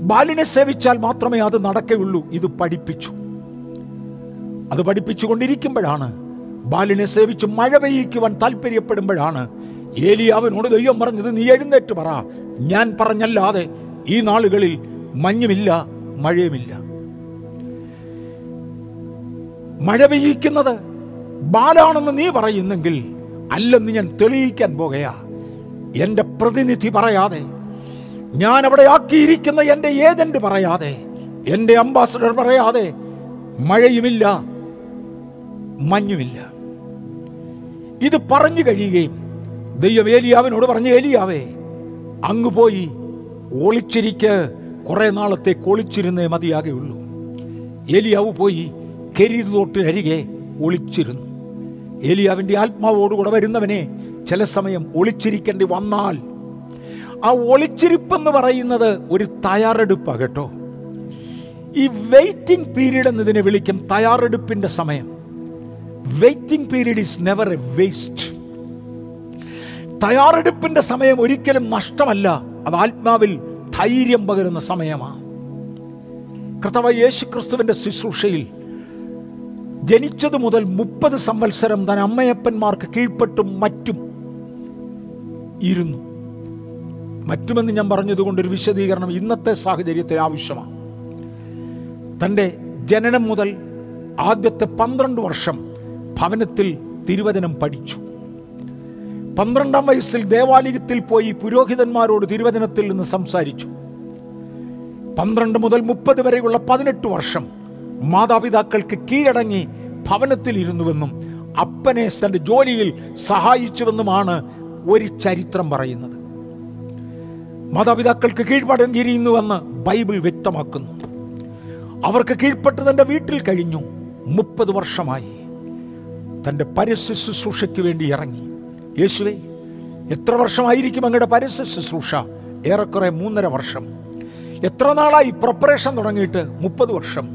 ബാലിനെ സേവിച്ചാൽ മാത്രമേ അത് നടക്കുകയുള്ളൂ ഇത് പഠിപ്പിച്ചു. അത് പഠിപ്പിച്ചുകൊണ്ടിരിക്കുമ്പോഴാണ് ബാലിനെ സേവിച്ച് മഴ പെയ്യിക്കുവാൻ താല്പര്യപ്പെടുമ്പോഴാണ് ഏലി അവനോട് ദൈവം പറഞ്ഞത് നീ എഴുന്നേറ്റ് പറ. ഞാൻ പറഞ്ഞല്ലാതെ ഈ നാളുകളിൽ മഞ്ഞുമില്ല മഴയുമില്ല. മഴ പെയ്യിക്കുന്നത് ബാലാണെന്ന് നീ പറയുന്നെങ്കിൽ അല്ലെന്ന് ഞാൻ തെളിയിക്കാൻ പോകുകയാ. എന്റെ പ്രതിനിധി പറയാതെ ഞാൻ അവിടെ ആക്കിയിരിക്കുന്ന എന്റെ ഏജന്റ് പറയാതെ എന്റെ അംബാസഡർ പറയാതെ മഴയുമില്ല മഞ്ഞുമില്ല. ഇത് പറഞ്ഞു കഴിയുകയും ദൈവം ഏലിയാവിനോട് പറഞ്ഞു ഏലിയാവേ അങ്ങ് പോയി ഒളിച്ചിരിക്ക്. കുറേ നാളത്തേക്ക് ഒളിച്ചിരുന്നേ മതിയാകെയുള്ളൂ. ഏലിയാവ് പോയി കെരീത് തൊട്ടിനരികെ ഒളിച്ചിരുന്നു. ഏലിയാവിന്റെ ആത്മാവോടുകൂടെ വരുന്നവനെ ചില സമയം ഒളിച്ചിരിക്കേണ്ടി വന്നാൽ ആ ഒളിച്ചിരിപ്പെന്ന് പറയുന്നത് ഒരു തയ്യാറെടുപ്പാണ് കേട്ടോ. ഈ വെയിറ്റിംഗ് പീരീഡ് എന്നതിനെ വിളിക്കും തയ്യാറെടുപ്പിന്റെ സമയം. Waiting period is never a waste. തയ്യാറെടുപ്പിന്റെ സമയം ഒരിക്കലും നഷ്ടമല്ല അത് ആത്മാവിൽ ധൈര്യം പകരുന്ന സമയമാണ് കർത്താവ് യേശു ക്രിസ്തുവിന്റെ ശുശ്രൂഷയിൽ ജനിച്ചതു മുതൽ മുപ്പത് സംവത്സരം തൻ അമ്മയപ്പന്മാർക്ക് കീഴ്പ്പെട്ടും മറ്റും ഇരുന്നു. മറ്റുമെന്ന് ഞാൻ പറഞ്ഞതുകൊണ്ടൊരു വിശദീകരണം ഇന്നത്തെ സാഹചര്യത്തിൽ ആവശ്യമാണ്. തന്റെ ജനനം മുതൽ ആദ്യത്തെ പന്ത്രണ്ട് വർഷം ഭവനത്തിൽ തിരുവചനം പഠിച്ചു. പന്ത്രണ്ടാം വയസ്സിൽ ദേവാലയത്തിൽ പോയി പുരോഹിതന്മാരോട് തിരുവചനത്തിൽ നിന്ന് സംസാരിച്ചു. പന്ത്രണ്ട് മുതൽ മുപ്പത് വരെയുള്ള പതിനെട്ട് വർഷം മാതാപിതാക്കൾക്ക് കീഴടങ്ങി ഭവനത്തിൽ ഇരുന്നുവെന്നും അപ്പനെ തന്റെ ജോലിയിൽ സഹായിച്ചുവെന്നുമാണ് ഒരു ചരിത്രം പറയുന്നത്. മാതാപിതാക്കൾക്ക് കീഴ്പടങ്ങിയിരുന്നുവെന്ന് ബൈബിൾ വ്യക്തമാക്കുന്നു. അവർക്ക് കീഴ്പ്പെട്ട് തന്റെ വീട്ടിൽ കഴിഞ്ഞു. മുപ്പത് വർഷമായി. തന്റെ പരസ്യ ശുശ്രൂഷയ്ക്ക് വേണ്ടി ഇറങ്ങി. യേശുവേ എത്ര വർഷമായിരിക്കും അങ്ങയുടെ പരസ്യ ശുശ്രൂഷ? ഏറെക്കുറെ മൂന്നര വർഷം. എത്ര നാളായി പ്രിപ്പറേഷൻ തുടങ്ങിയിട്ട്? മുപ്പത് വർഷം.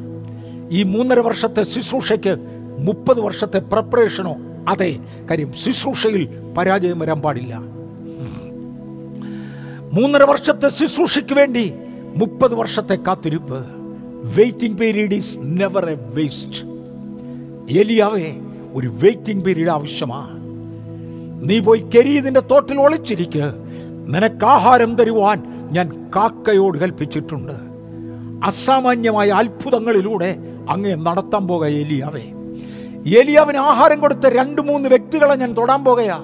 ഈ മൂന്നര വർഷത്തെ ശുശ്രൂഷയ്ക്ക് മുപ്പത് വർഷത്തെ പ്രിപ്പറേഷനോ അതെ കാര്യം ശുശ്രൂഷയിൽ പരാജയം വരാൻ പാടില്ല. മൂന്നര വർഷത്തെ ശുശ്രൂഷയ്ക്ക് വേണ്ടി മുപ്പത് വർഷത്തെ കാത്തിരിപ്പ്. Waiting period is never a waste എലിയാവേ ഒരു വെയിറ്റിംഗ് പീരീഡ് ആവശ്യമാണ് നീ പോയി കെരീതിന്റെ തോട്ടിൽ ഒളിച്ചിരിക്ക്. നിനക്ക് ആഹാരം തരുവാൻ ഞാൻ കാക്കയോട് കൽപ്പിച്ചിട്ടുണ്ട്. അസാമാന്യമായ അത്ഭുതങ്ങളിലൂടെ അങ്ങേ നടത്താൻ പോക ഏലിയാവേ. ഏലിയാവിന് ആഹാരം കൊടുത്ത രണ്ട് മൂന്ന് വ്യക്തികളെ ഞാൻ തൊടാൻ പോകയാ.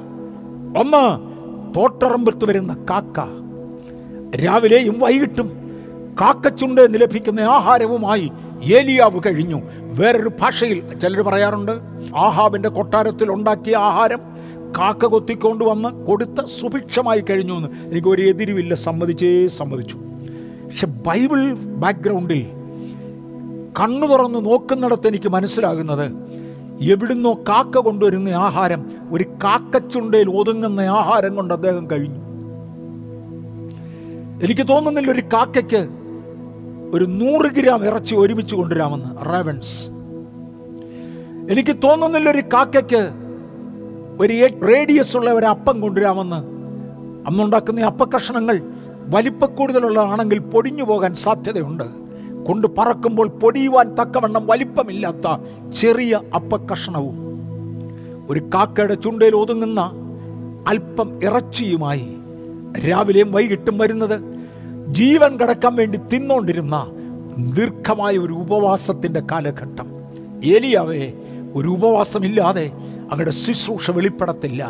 ഒന്ന് തോട്ടറമ്പത്ത് വരുന്ന കാക്ക. രാവിലെയും വൈകിട്ടും കാക്കച്ചുണ്ട് എന്ന് ലഭിക്കുന്ന ആഹാരവുമായി ഏലിയാവ് കഴിഞ്ഞു. വേറൊരു ഭാഷയിൽ ചിലർ പറയാറുണ്ട് ആഹാബിന്റെ കൊട്ടാരത്തിൽ ഉണ്ടാക്കിയ ആഹാരം കാക്ക കൊത്തിക്കൊണ്ട് വന്ന് കൊടുത്ത സുഭിക്ഷമായി കഴിഞ്ഞു എന്ന് എനിക്ക് ഒരു എതിരുവില്ല സമ്മതിച്ചേ സമ്മതിച്ചു. പക്ഷെ ബൈബിൾ ബാക്ക്ഗ്രൗണ്ടിൽ കണ്ണു തുറന്ന് നോക്കുന്നിടത്ത് എനിക്ക് മനസ്സിലാകുന്നത് എവിടുന്നോ കാക്ക കൊണ്ടുവരുന്ന ആഹാരം ഒരു കാക്കച്ചുണ്ടയിൽ ഒതുങ്ങുന്ന ആഹാരം കൊണ്ട് അദ്ദേഹം കഴിഞ്ഞു. എനിക്ക് തോന്നുന്നില്ല ഒരു കാക്കയ്ക്ക് ഒരു നൂറ് ഗ്രാം ഇറച്ചി ഒരുമിച്ച് കൊണ്ടുവരാമെന്ന് റവൻസ് എനിക്ക് തോന്നുന്നില്ല ഒരു കാക്കയ്ക്ക് ഒരു റേഡിയസ് ഉള്ള ഒരു അപ്പം കൊണ്ടുവരാമെന്ന്. അന്നുണ്ടാക്കുന്ന അപ്പക്കഷണങ്ങൾ വലിപ്പക്കൂടുതലുള്ളതാണെങ്കിൽ പൊടിഞ്ഞു പോകാൻ സാധ്യതയുണ്ട്. കൊണ്ട് പറക്കുമ്പോൾ പൊടിയുവാൻ തക്കവണ്ണം വലിപ്പമില്ലാത്ത ചെറിയ അപ്പക്കഷണവും. ഒരു കാക്കയുടെ ചുണ്ടയിൽ ഒതുങ്ങുന്ന അല്പം ഇറച്ചിയുമായി രാവിലെയും വൈകിട്ടും വരുന്നത് ജീവൻ കടക്കാൻ വേണ്ടി തിന്നോണ്ടിരുന്ന ദീർഘമായ ഒരു ഉപവാസത്തിന്റെ കാലഘട്ടം. ഏലിയാവേ ഒരു ഉപവാസമില്ലാതെ അങ്ങയുടെ ശുശ്രൂഷ വെളിപ്പെടത്തില്ല.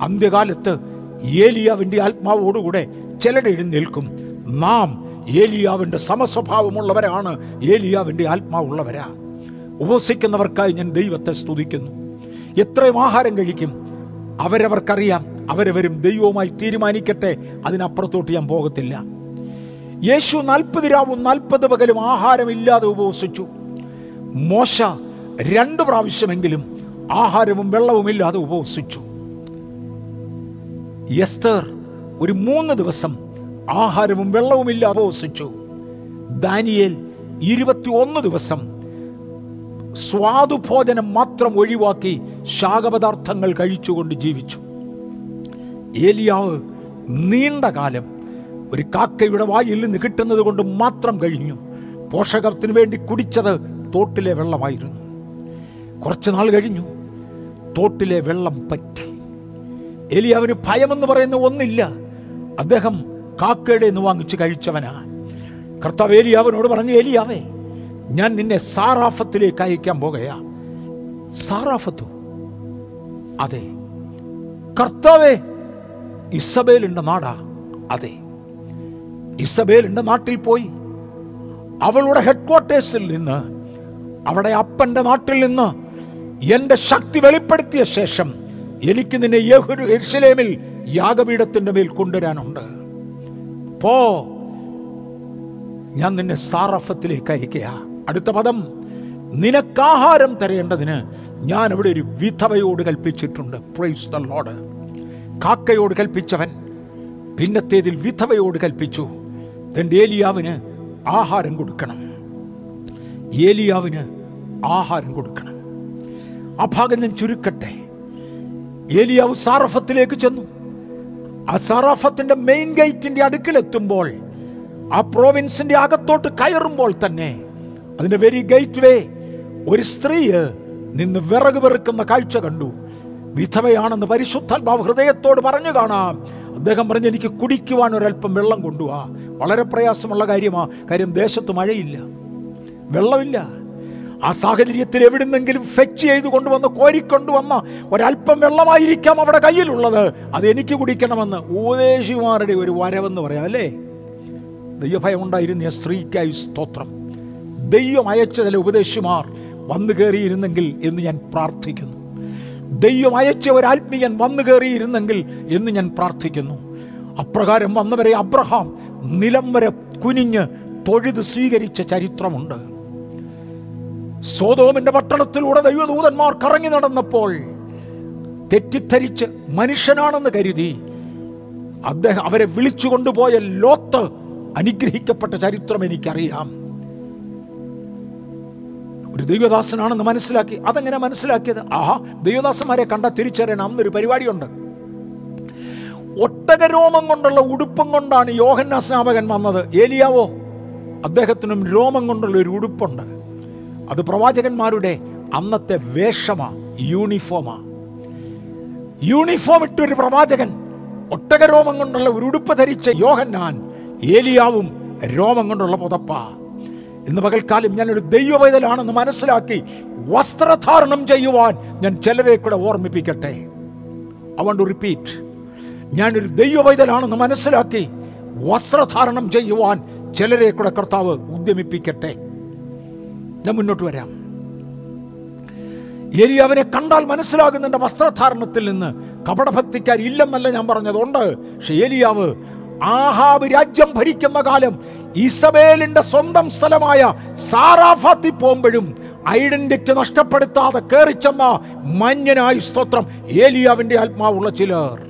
അന്ത്യകാലത്ത് ഏലിയാവിന്റെ ആത്മാവോടുകൂടെ ചിലർ എഴുന്നേൽക്കും നാം ഏലിയാവിന്റെ സമസ്വഭാവമുള്ളവരാണ്. ഏലിയാവിന്റെ ആത്മാവുള്ളവരാ. ഉപസിക്കുന്നവർക്കായി ഞാൻ ദൈവത്തെ സ്തുതിക്കുന്നു. എത്രയും ആഹാരം കഴിക്കും. അവരവർക്കറിയാം. അവരവരും ദൈവവുമായി തീരുമാനിക്കട്ടെ. അതിനപ്പുറത്തോട്ട് ഞാൻ പോകത്തില്ല. യേശു നാൽപ്പത് രാവും നാൽപ്പത് പകലും ആഹാരമില്ലാതെ ഉപവസിച്ചു. മോശ രണ്ട് പ്രാവശ്യമെങ്കിലും ആഹാരവും വെള്ളവും ഇല്ലാതെ ഉപവസിച്ചു. എസ്തർ ഒരു മൂന്ന് ദിവസം ആഹാരവും വെള്ളവും ഇല്ലാതെ ഉപവസിച്ചു ദാനിയേൽ ഇരുപത്തിയൊന്ന് ദിവസം സ്വാദുഭോജനം മാത്രം ഒഴിവാക്കി ശാകപദാർത്ഥങ്ങൾ കഴിച്ചുകൊണ്ട് ജീവിച്ചു. ഏലിയാവ് നീണ്ട കാലം ഒരു കാക്കയുടെ വായിൽ നിന്ന് കിട്ടുന്നത് കൊണ്ട് മാത്രം കഴിഞ്ഞു. പോഷകത്തിന് വേണ്ടി കുടിച്ചത് തോട്ടിലെ വെള്ളമായിരുന്നു. കുറച്ച് നാൾ കഴിഞ്ഞു. തോട്ടിലെ വെള്ളം പറ്റി. എലിയാവിന് ഭയമെന്ന് പറയുന്ന ഒന്നില്ല. അദ്ദേഹം കാക്കയുടെ നിന്ന് വാങ്ങിച്ച് കഴിച്ചവനാ. കർത്താവ് ഏലിയാവിനോട് പറഞ്ഞു ഏലിയാവേ ഞാൻ നിന്നെ സാറാഫത്തിലേക്ക് അയക്കാൻ പോകുകയാ. സാറാഫത്തോ? അതെ. കർത്താവേ ഇസബേലിന്റെ നാടാ അതെ. ഇസബേലിന്റെ നാട്ടിൽ പോയി. അവളുടെ ഹെഡ്ക്വാർട്ടേഴ്സിൽ നിന്ന് അവിടെ അപ്പന്റെ നാട്ടിൽ നിന്ന് എന്റെ ശക്തി വെളിപ്പെടുത്തിയ ശേഷം എനിക്ക് നിന്നെ യഹുരു എർഷലേമിൽ യാഗപീഠത്തിന്റെ മേൽ കൊണ്ടുവരാനുണ്ട്. പോ. ഞാൻ നിന്നെ സാറഫത്തിലേക്ക് അയക്കുക അടുത്ത പദം നിനക്കാഹാരം തരേണ്ടതിന് ഞാൻ ഇവിടെ ഒരു വിധവയോട് കൽപ്പിച്ചിട്ടുണ്ട്. പ്രൈസ് ദ ലോഡ് കാക്കയോട് കൽപ്പിച്ചവൻ പിന്നത്തേതിൽ വിധവയോട് കൽപ്പിച്ചു. തന്റെ ഏലിയാവിന് ആഹാരം കൊടുക്കണം. ഏലിയാവിന് ആഹാരം കൊടുക്കണം. ആ ഭാഗം ഞാൻ ചുരുക്കട്ടെ. ഏലിയാവ് സാറഫത്തിലേക്ക് ചെന്നു. ആ സറാഫത്തിന്റെ മെയിൻ ഗേറ്റിന്റെ അടുക്കിലെത്തുമ്പോൾ ആ പ്രോവിൻസിന്റെ അകത്തോട്ട് കയറുമ്പോൾ തന്നെ അതിന്റെ വെരി ഗേറ്റ് വേ ഒരു സ്ത്രീ നിന്ന് വിറക് വെറുക്കുന്ന കാഴ്ച കണ്ടു. വിധവയാണെന്ന് പരിശുദ്ധാത്മാവ് ഹൃദയത്തോട് പറഞ്ഞു കാണാം. അദ്ദേഹം പറഞ്ഞു എനിക്ക് കുടിക്കുവാൻ ഒരല്പം വെള്ളം കൊണ്ടുപോവാ വളരെ പ്രയാസമുള്ള കാര്യമാ. കാര്യം ദേശത്ത് മഴയില്ല. വെള്ളമില്ല. ആ സാഹചര്യത്തിൽ എവിടുന്നെങ്കിലും ഫെച്ച് ചെയ്ത് കൊണ്ടുവന്ന് കോരിക്കൊണ്ടുവന്ന ഒരല്പം വെള്ളമായിരിക്കാം അവിടെ കയ്യിലുള്ളത്. അത് എനിക്ക് കുടിക്കണമെന്ന് ഉപദേശിമാരുടെ ഒരു വരവെന്ന് പറയാം അല്ലേ? ദൈവഭയം ഉണ്ടായിരുന്ന സ്ത്രീക്കായി സ്തോത്രം. ദൈവം അയച്ച ചില ഉപദേശിമാർ വന്നു കയറിയിരുന്നെങ്കിൽ എന്ന് ഞാൻ പ്രാർത്ഥിക്കുന്നു. ദൈവം അയച്ച ഒരു ആത്മീയൻ വന്നു കയറിയിരുന്നെങ്കിൽ എന്ന് ഞാൻ പ്രാർത്ഥിക്കുന്നു. അപ്രകാരം വന്നവരെ അബ്രഹാം നിലം വരെ കുനിഞ്ഞ് തൊഴുത് സ്വീകരിച്ച ചരിത്രമുണ്ട്. സോതോമിന്റെ പട്ടണത്തിലൂടെ ദൈവദൂതന്മാർ കറങ്ങി നടന്നപ്പോൾ തെറ്റിദ്ധരിച്ച് മനുഷ്യനാണെന്ന് കരുതി അദ്ദേഹം അവരെ വിളിച്ചു കൊണ്ടുപോയ ലോത്ത് അനുഗ്രഹിക്കപ്പെട്ട ചരിത്രം എനിക്കറിയാം. ഒരു ദൈവദാസനാണെന്ന് മനസ്സിലാക്കി അതെങ്ങനെ മനസ്സിലാക്കിയത്? ആഹാ ദൈവദാസന്മാരെ കണ്ട തിരിച്ചറിയണം. അന്നൊരു പരിപാടിയുണ്ട്. ഒട്ടകരോമം കൊണ്ടുള്ള ഉടുപ്പും കൊണ്ടാണ് യോഹന്നാസ്നാപകൻ വന്നത്. ഏലിയാവോ അദ്ദേഹത്തിനും രോമം കൊണ്ടുള്ള ഒരു ഉടുപ്പുണ്ട്. അത് പ്രവാചകന്മാരുടെ അന്നത്തെ വേഷമാ യൂണിഫോമാ യൂണിഫോം ഇട്ടൊരു പ്രവാചകൻ ഒട്ടക രോമം കൊണ്ടുള്ള ഒരു ഉടുപ്പ് ധരിച്ച യോഹന്നാൻ ഏലിയാവും രോമം കൊണ്ടുള്ള പുതപ്പ. ഇന്ന് പകൽക്കാലം ഞാനൊരു ദൈവവേദലാണെന്ന് മനസ്സിലാക്കി വസ്ത്രധാരണം ചെയ്യുവാൻ ഞാൻ ചിലരെ കൂടെ ഓർമ്മിപ്പിക്കട്ടെ. ഐ വണ്ട് റിപ്പീറ്റ് ഞാനൊരു ദൈവവൈതലാണെന്ന് മനസ്സിലാക്കി വസ്ത്രധാരണം ചെയ്യുവാൻ ചിലരെ കൂടെ കർത്താവ് ഉദ്യമിപ്പിക്കട്ടെ. ഞാൻ മുന്നോട്ട് വരാം. ഏലിയാവിനെ കണ്ടാൽ മനസ്സിലാകുന്ന വസ്ത്രധാരണത്തിൽ നിന്ന്. കപടഭക്തിക്കാർ ഇല്ലെന്നല്ല ഞാൻ പറഞ്ഞതുണ്ട്. പക്ഷെ ഏലിയാവ് ആഹാബ് രാജ്യം ഭരിക്കുന്ന കാലം ഇസബേലിന്റെ സ്വന്തം സ്ഥലമായ സാറാഫാത്തി പോകുമ്പോഴും ഐഡന്റിറ്റി നഷ്ടപ്പെടുത്താതെ കയറിച്ചെന്ന മന്യനായി സ്തോത്രം ഏലിയാവിന്റെ ആത്മാവുള്ള ചിലർ.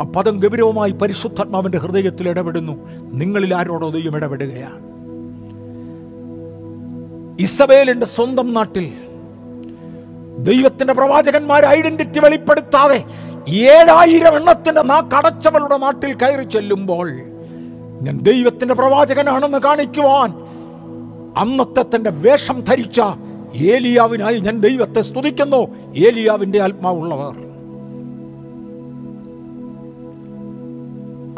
ആ പദം ഗൗരവമായി പരിശുദ്ധാത്മാവിന്റെ ഹൃദയത്തിൽ ഇടപെടുന്നു. നിങ്ങളിൽ ആരോടോ ദൈവം ഇടപെടുകയാണ്. ഇസബേലിന്റെ സ്വന്തം നാട്ടിൽ ദൈവത്തിന്റെ പ്രവാചകന്മാർ ഐഡന്റിറ്റി വെളിപ്പെടുത്താതെ ഏഴായിരം എണ്ണത്തിന്റെ നാ കടച്ചവളുടെ നാട്ടിൽ കയറി ചെല്ലുമ്പോൾ ഞാൻ ദൈവത്തിന്റെ പ്രവാചകനാണെന്ന് കാണിക്കുവാൻ അന്നത്തെ തന്റെ വേഷം ധരിച്ച ഏലിയാവിനായി ഞാൻ ദൈവത്തെ സ്തുതിക്കുന്നു. ഏലിയാവിന്റെ ആത്മാവുള്ളവർ.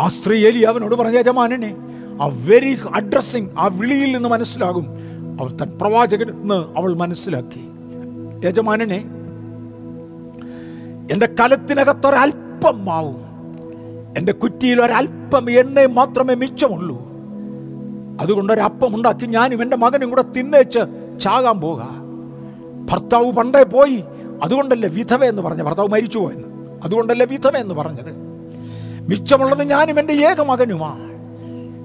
ആ സ്ത്രീ ഏലിയാവിനോട് പറഞ്ഞ യജമാനനെ ആ വെരി അഡ്രസ്സിങ് ആ വിളിയിൽ നിന്ന് മനസ്സിലാകും. അവൾ തൻ പ്രവാചകൻ എന്ന് അവൾ മനസ്സിലാക്കി. യജമാനനെ എന്റെ കലത്തിനകത്തൊരൽപ്പം മാവും എന്റെ കുറ്റിയിൽ ഒരൽപ്പം എണ്ണ മാത്രമേ മിച്ചമുള്ളൂ. അതുകൊണ്ട് ഒരപ്പം ഉണ്ടാക്കി ഞാനും എന്റെ മകനും കൂടെ തിന്നേച്ച് ചാകാൻ പോക. ഭർത്താവ് പണ്ടേ പോയി അതുകൊണ്ടല്ലേ വിധവ എന്ന് പറഞ്ഞ ഭർത്താവ് മരിച്ചു പോയെന്ന് അതുകൊണ്ടല്ലേ വിധവ എന്ന് പറഞ്ഞത്? മിച്ചമുള്ളത് ഞാനും എന്റെ ഏക മകനുമാ.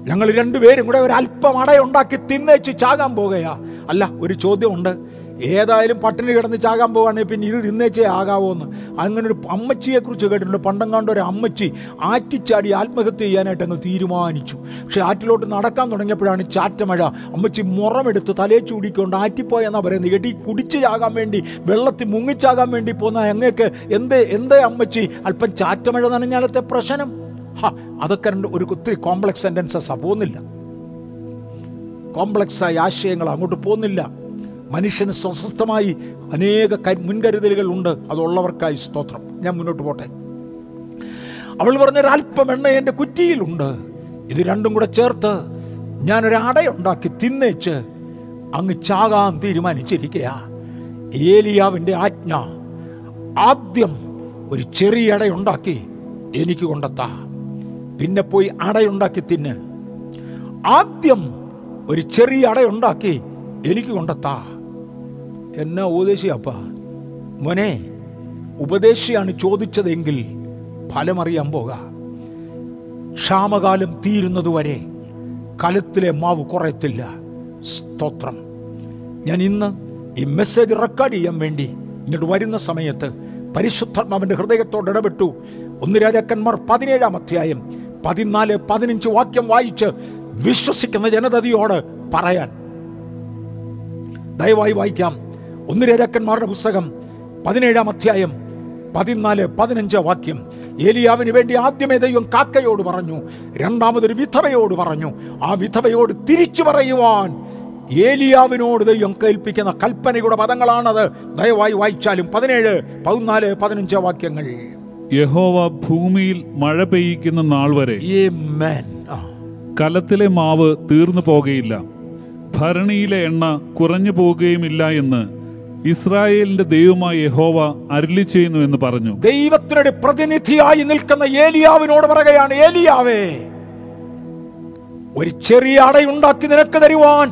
ഞങ്ങൾ രണ്ടുപേരും കൂടെ ഒരല്പം അടയുണ്ടാക്കി തിന്നേച്ച് ചാകാൻ പോകുകയാ അല്ല ഒരു ചോദ്യമുണ്ട്. ഏതായാലും പട്ടിണി കിടന്ന് ചാകാൻ പോകുകയാണെങ്കിൽ പിന്നെ ഇത് തിന്നേച്ചേ ആകാവോ എന്ന് അങ്ങനെ ഒരു അമ്മച്ചിയെ കുറിച്ച് കേട്ടിട്ടുണ്ട് പണ്ടങ്ങാണ്ട് ഒരു അമ്മച്ചി ആറ്റിച്ചാടി ആത്മഹത്യ ചെയ്യാനായിട്ട് അങ്ങ് തീരുമാനിച്ചു. പക്ഷെ ആറ്റിലോട്ട് നടക്കാൻ തുടങ്ങിയപ്പോഴാണ് ചാറ്റമഴ. അമ്മച്ചി മുറമെടുത്ത് തലേ ചൂടിക്കൊണ്ട് ആറ്റിപ്പോയെന്നാ പറയുന്നത്. എടി കുടിച്ച് ചാകാൻ വേണ്ടി വെള്ളത്തിൽ മുങ്ങിച്ചാകാൻ വേണ്ടി പോകുന്ന അങ്ങേക്ക് എന്തേ എന്തേ അമ്മച്ചി? അല്പം ചാറ്റമഴ നനഞ്ഞാലത്തെ പ്രശ്നം. ഹാ അതൊക്കെ ഒരു ഒത്തിരി കോംപ്ലക്സ് സെന്റൻസസാണ് പോകുന്നില്ല. കോംപ്ലക്സായ ആശയങ്ങൾ അങ്ങോട്ട് പോകുന്നില്ല. മനുഷ്യന് സ്വസ്ഥമായി അനേക കരു- മുൻകരുതലുകൾ ഉണ്ട്. അതുള്ളവർക്കായി സ്തോത്രം. ഞാൻ മുന്നോട്ട് പോട്ടെ. അവൾ പറഞ്ഞൊരല്പം എണ്ണ എന്റെ കുറ്റിയിലുണ്ട്. ഇത് രണ്ടും കൂടെ ചേർത്ത് ഞാനൊരു അടയുണ്ടാക്കി തിന്നേച്ച് അങ്ങ് ചാകാൻ തീരുമാനിച്ചിരിക്കുക ഏലിയാവിന്റെ ആജ്ഞ ആദ്യം ഒരു ചെറിയ അടയുണ്ടാക്കി എനിക്ക് കൊണ്ടെത്താ. പിന്നെ പോയി അടയുണ്ടാക്കി തിന്ന്. ആദ്യം ഒരു ചെറിയ അടയുണ്ടാക്കി എനിക്ക് കൊണ്ടെത്താ. എന്നാ ഉപദേശിയപ്പ മോനെ ഉപദേശിയാണ് ചോദിച്ചതെങ്കിൽ ഫലമറിയാൻ പോക. ക്ഷാമകാലം തീരുന്നതുവരെ കലത്തിലെ മാവ് കുറയത്തില്ല. സ്തോത്രം. ഞാൻ ഇന്ന് ഈ മെസ്സേജ് റെക്കോർഡ് ചെയ്യാൻ വേണ്ടി ഇങ്ങോട്ട് വരുന്ന സമയത്ത് പരിശുദ്ധാത്മാവിന്റെ ഹൃദയത്തോട് ഇടപെട്ടു. ഒന്ന് രാജാക്കന്മാർ പതിനേഴാം അധ്യായം പതിനാല് പതിനഞ്ച് വാക്യം വായിച്ച് വിശ്വസിക്കുന്ന ജനതയോട് പറയാൻ. ദയവായി വായിക്കാം. ഒന്ന് രാജാക്കന്മാരുടെ പുസ്തകം പതിനേഴാം അധ്യായം പതിനാല് പതിനഞ്ച് വാക്യം. ഏലിയാവിന് വേണ്ടി ആദ്യമേ ദൈവം കാക്കയോട് പറഞ്ഞു രണ്ടാമതൊരു വിധവയോട് പറഞ്ഞു. ആ വിധവയോട് തിരിച്ചു പറയുവാൻ ഏലിയാവിനോട് ദൈവം കേൾപ്പിക്കുന്ന കൽപ്പനയുടെ പദങ്ങളാണത്. ദയവായി വായിച്ചാലും പതിനേഴ് പതിനാല് പതിനഞ്ച് വാക്യങ്ങൾ. യഹോവ ഭൂമിയിൽ മഴ പെയ്യിക്കുന്ന നാൾ വരെ. കലത്തിലെ മാവ് തീർന്നു പോകുകയില്ല. ഭരണിയിലെ എണ്ണ കുറഞ്ഞു പോകുകയുമില്ല എന്ന് ഇസ്രായേലിന്റെ ദൈവമായ യഹോവ അരുളി ചെയ്യുന്നു എന്ന് പറഞ്ഞു. ദൈവത്തിനൊരു പ്രതിനിധിയായി നിൽക്കുന്ന ഏലിയാവിനോട് പറയുകയാണ് ഏലിയാവേ ഒരു ചെറിയ അടയുണ്ടാക്കി നിനക്ക് തരുവാൻ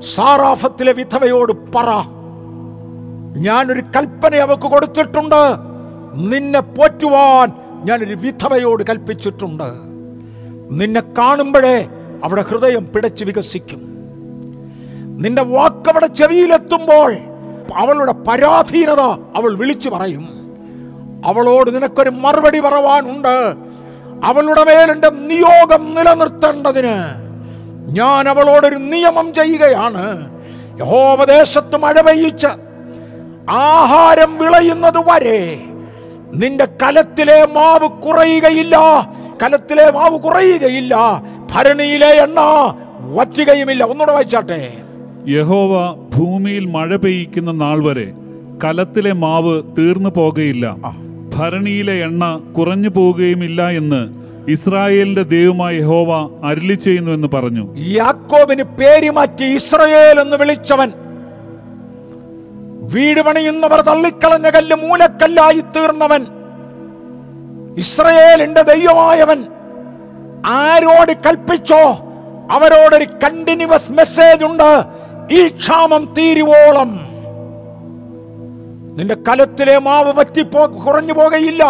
സാറാഫത്തിലെ വിധവയോട് പറ. ഞാനൊരു കൽപ്പന അവക്ക് കൊടുത്തിട്ടുണ്ട്. നിന്നെ പോറ്റുവാൻ ഒരു വിധവയോട് കൽപ്പിച്ചിട്ടുണ്ട്. നിന്നെ കാണുമ്പോഴേ അവിടെ ഹൃദയം പിടച്ച് വികസിക്കും. നിന്റെ വാക്കവിടെ ചെവിയിലെത്തുമ്പോൾ അവളുടെ പരാധീനത അവൾ വിളിച്ചു പറയും. അവളോട് നിനക്കൊരു മറുപടി പറവാനുണ്ട്. അവളുടെ മേലെ നിയോഗം നിലനിർത്തേണ്ടതിന്. ഞാൻ അവളോടൊരു നിയമം ചെയ്യുകയാണ്. യഹോപദേശത്ത് മഴ പെയ്യിച്ച് ആഹാരം വിളയുന്നത് വരെ നിന്റെ കലത്തിലെ മാവ് കുറയുകയില്ല. കലത്തിലെ മാവ് കുറയുകയില്ല. ഭരണിയിലെ എണ്ണ വറ്റുകയുമില്ല. ഒന്നുകൂടെ വായിച്ചാട്ടെ. യഹോവ ഭൂമിയിൽ മഴ പെയ്യിക്കുന്ന നാൾ വരെ കലത്തിലെ മാവ് തീർന്നു പോകുകയില്ല ഭരണിയിലെ എണ്ണ കുറഞ്ഞു പോകുകയുമില്ല എന്ന് ഇസ്രായേലിന്റെ ദൈവമായ യഹോവ അരുളി ചെയ്യുന്നു എന്ന് പറഞ്ഞു. യാക്കോബിന് പേര് മാറ്റി ഇസ്രായേൽ എന്ന് വിളിച്ചവൻ വീട് പണിയുന്നവർ തള്ളിക്കളഞ്ഞ കല്ല് മൂലക്കല്ലായി തീർന്നവൻ. ഇസ്രയേലിന്റെ ദൈവമായവൻ ആരോട് കൽപ്പിച്ചോ? അവരോടൊരു കണ്ടിന്യൂസ് മെസ്സേജ് ഉണ്ട്. ഈ ക്ഷാമം തീരുവോളം. നിന്റെ കലത്തിലെ മാവ് വറ്റിപ്പോ കുറഞ്ഞു പോകയില്ല.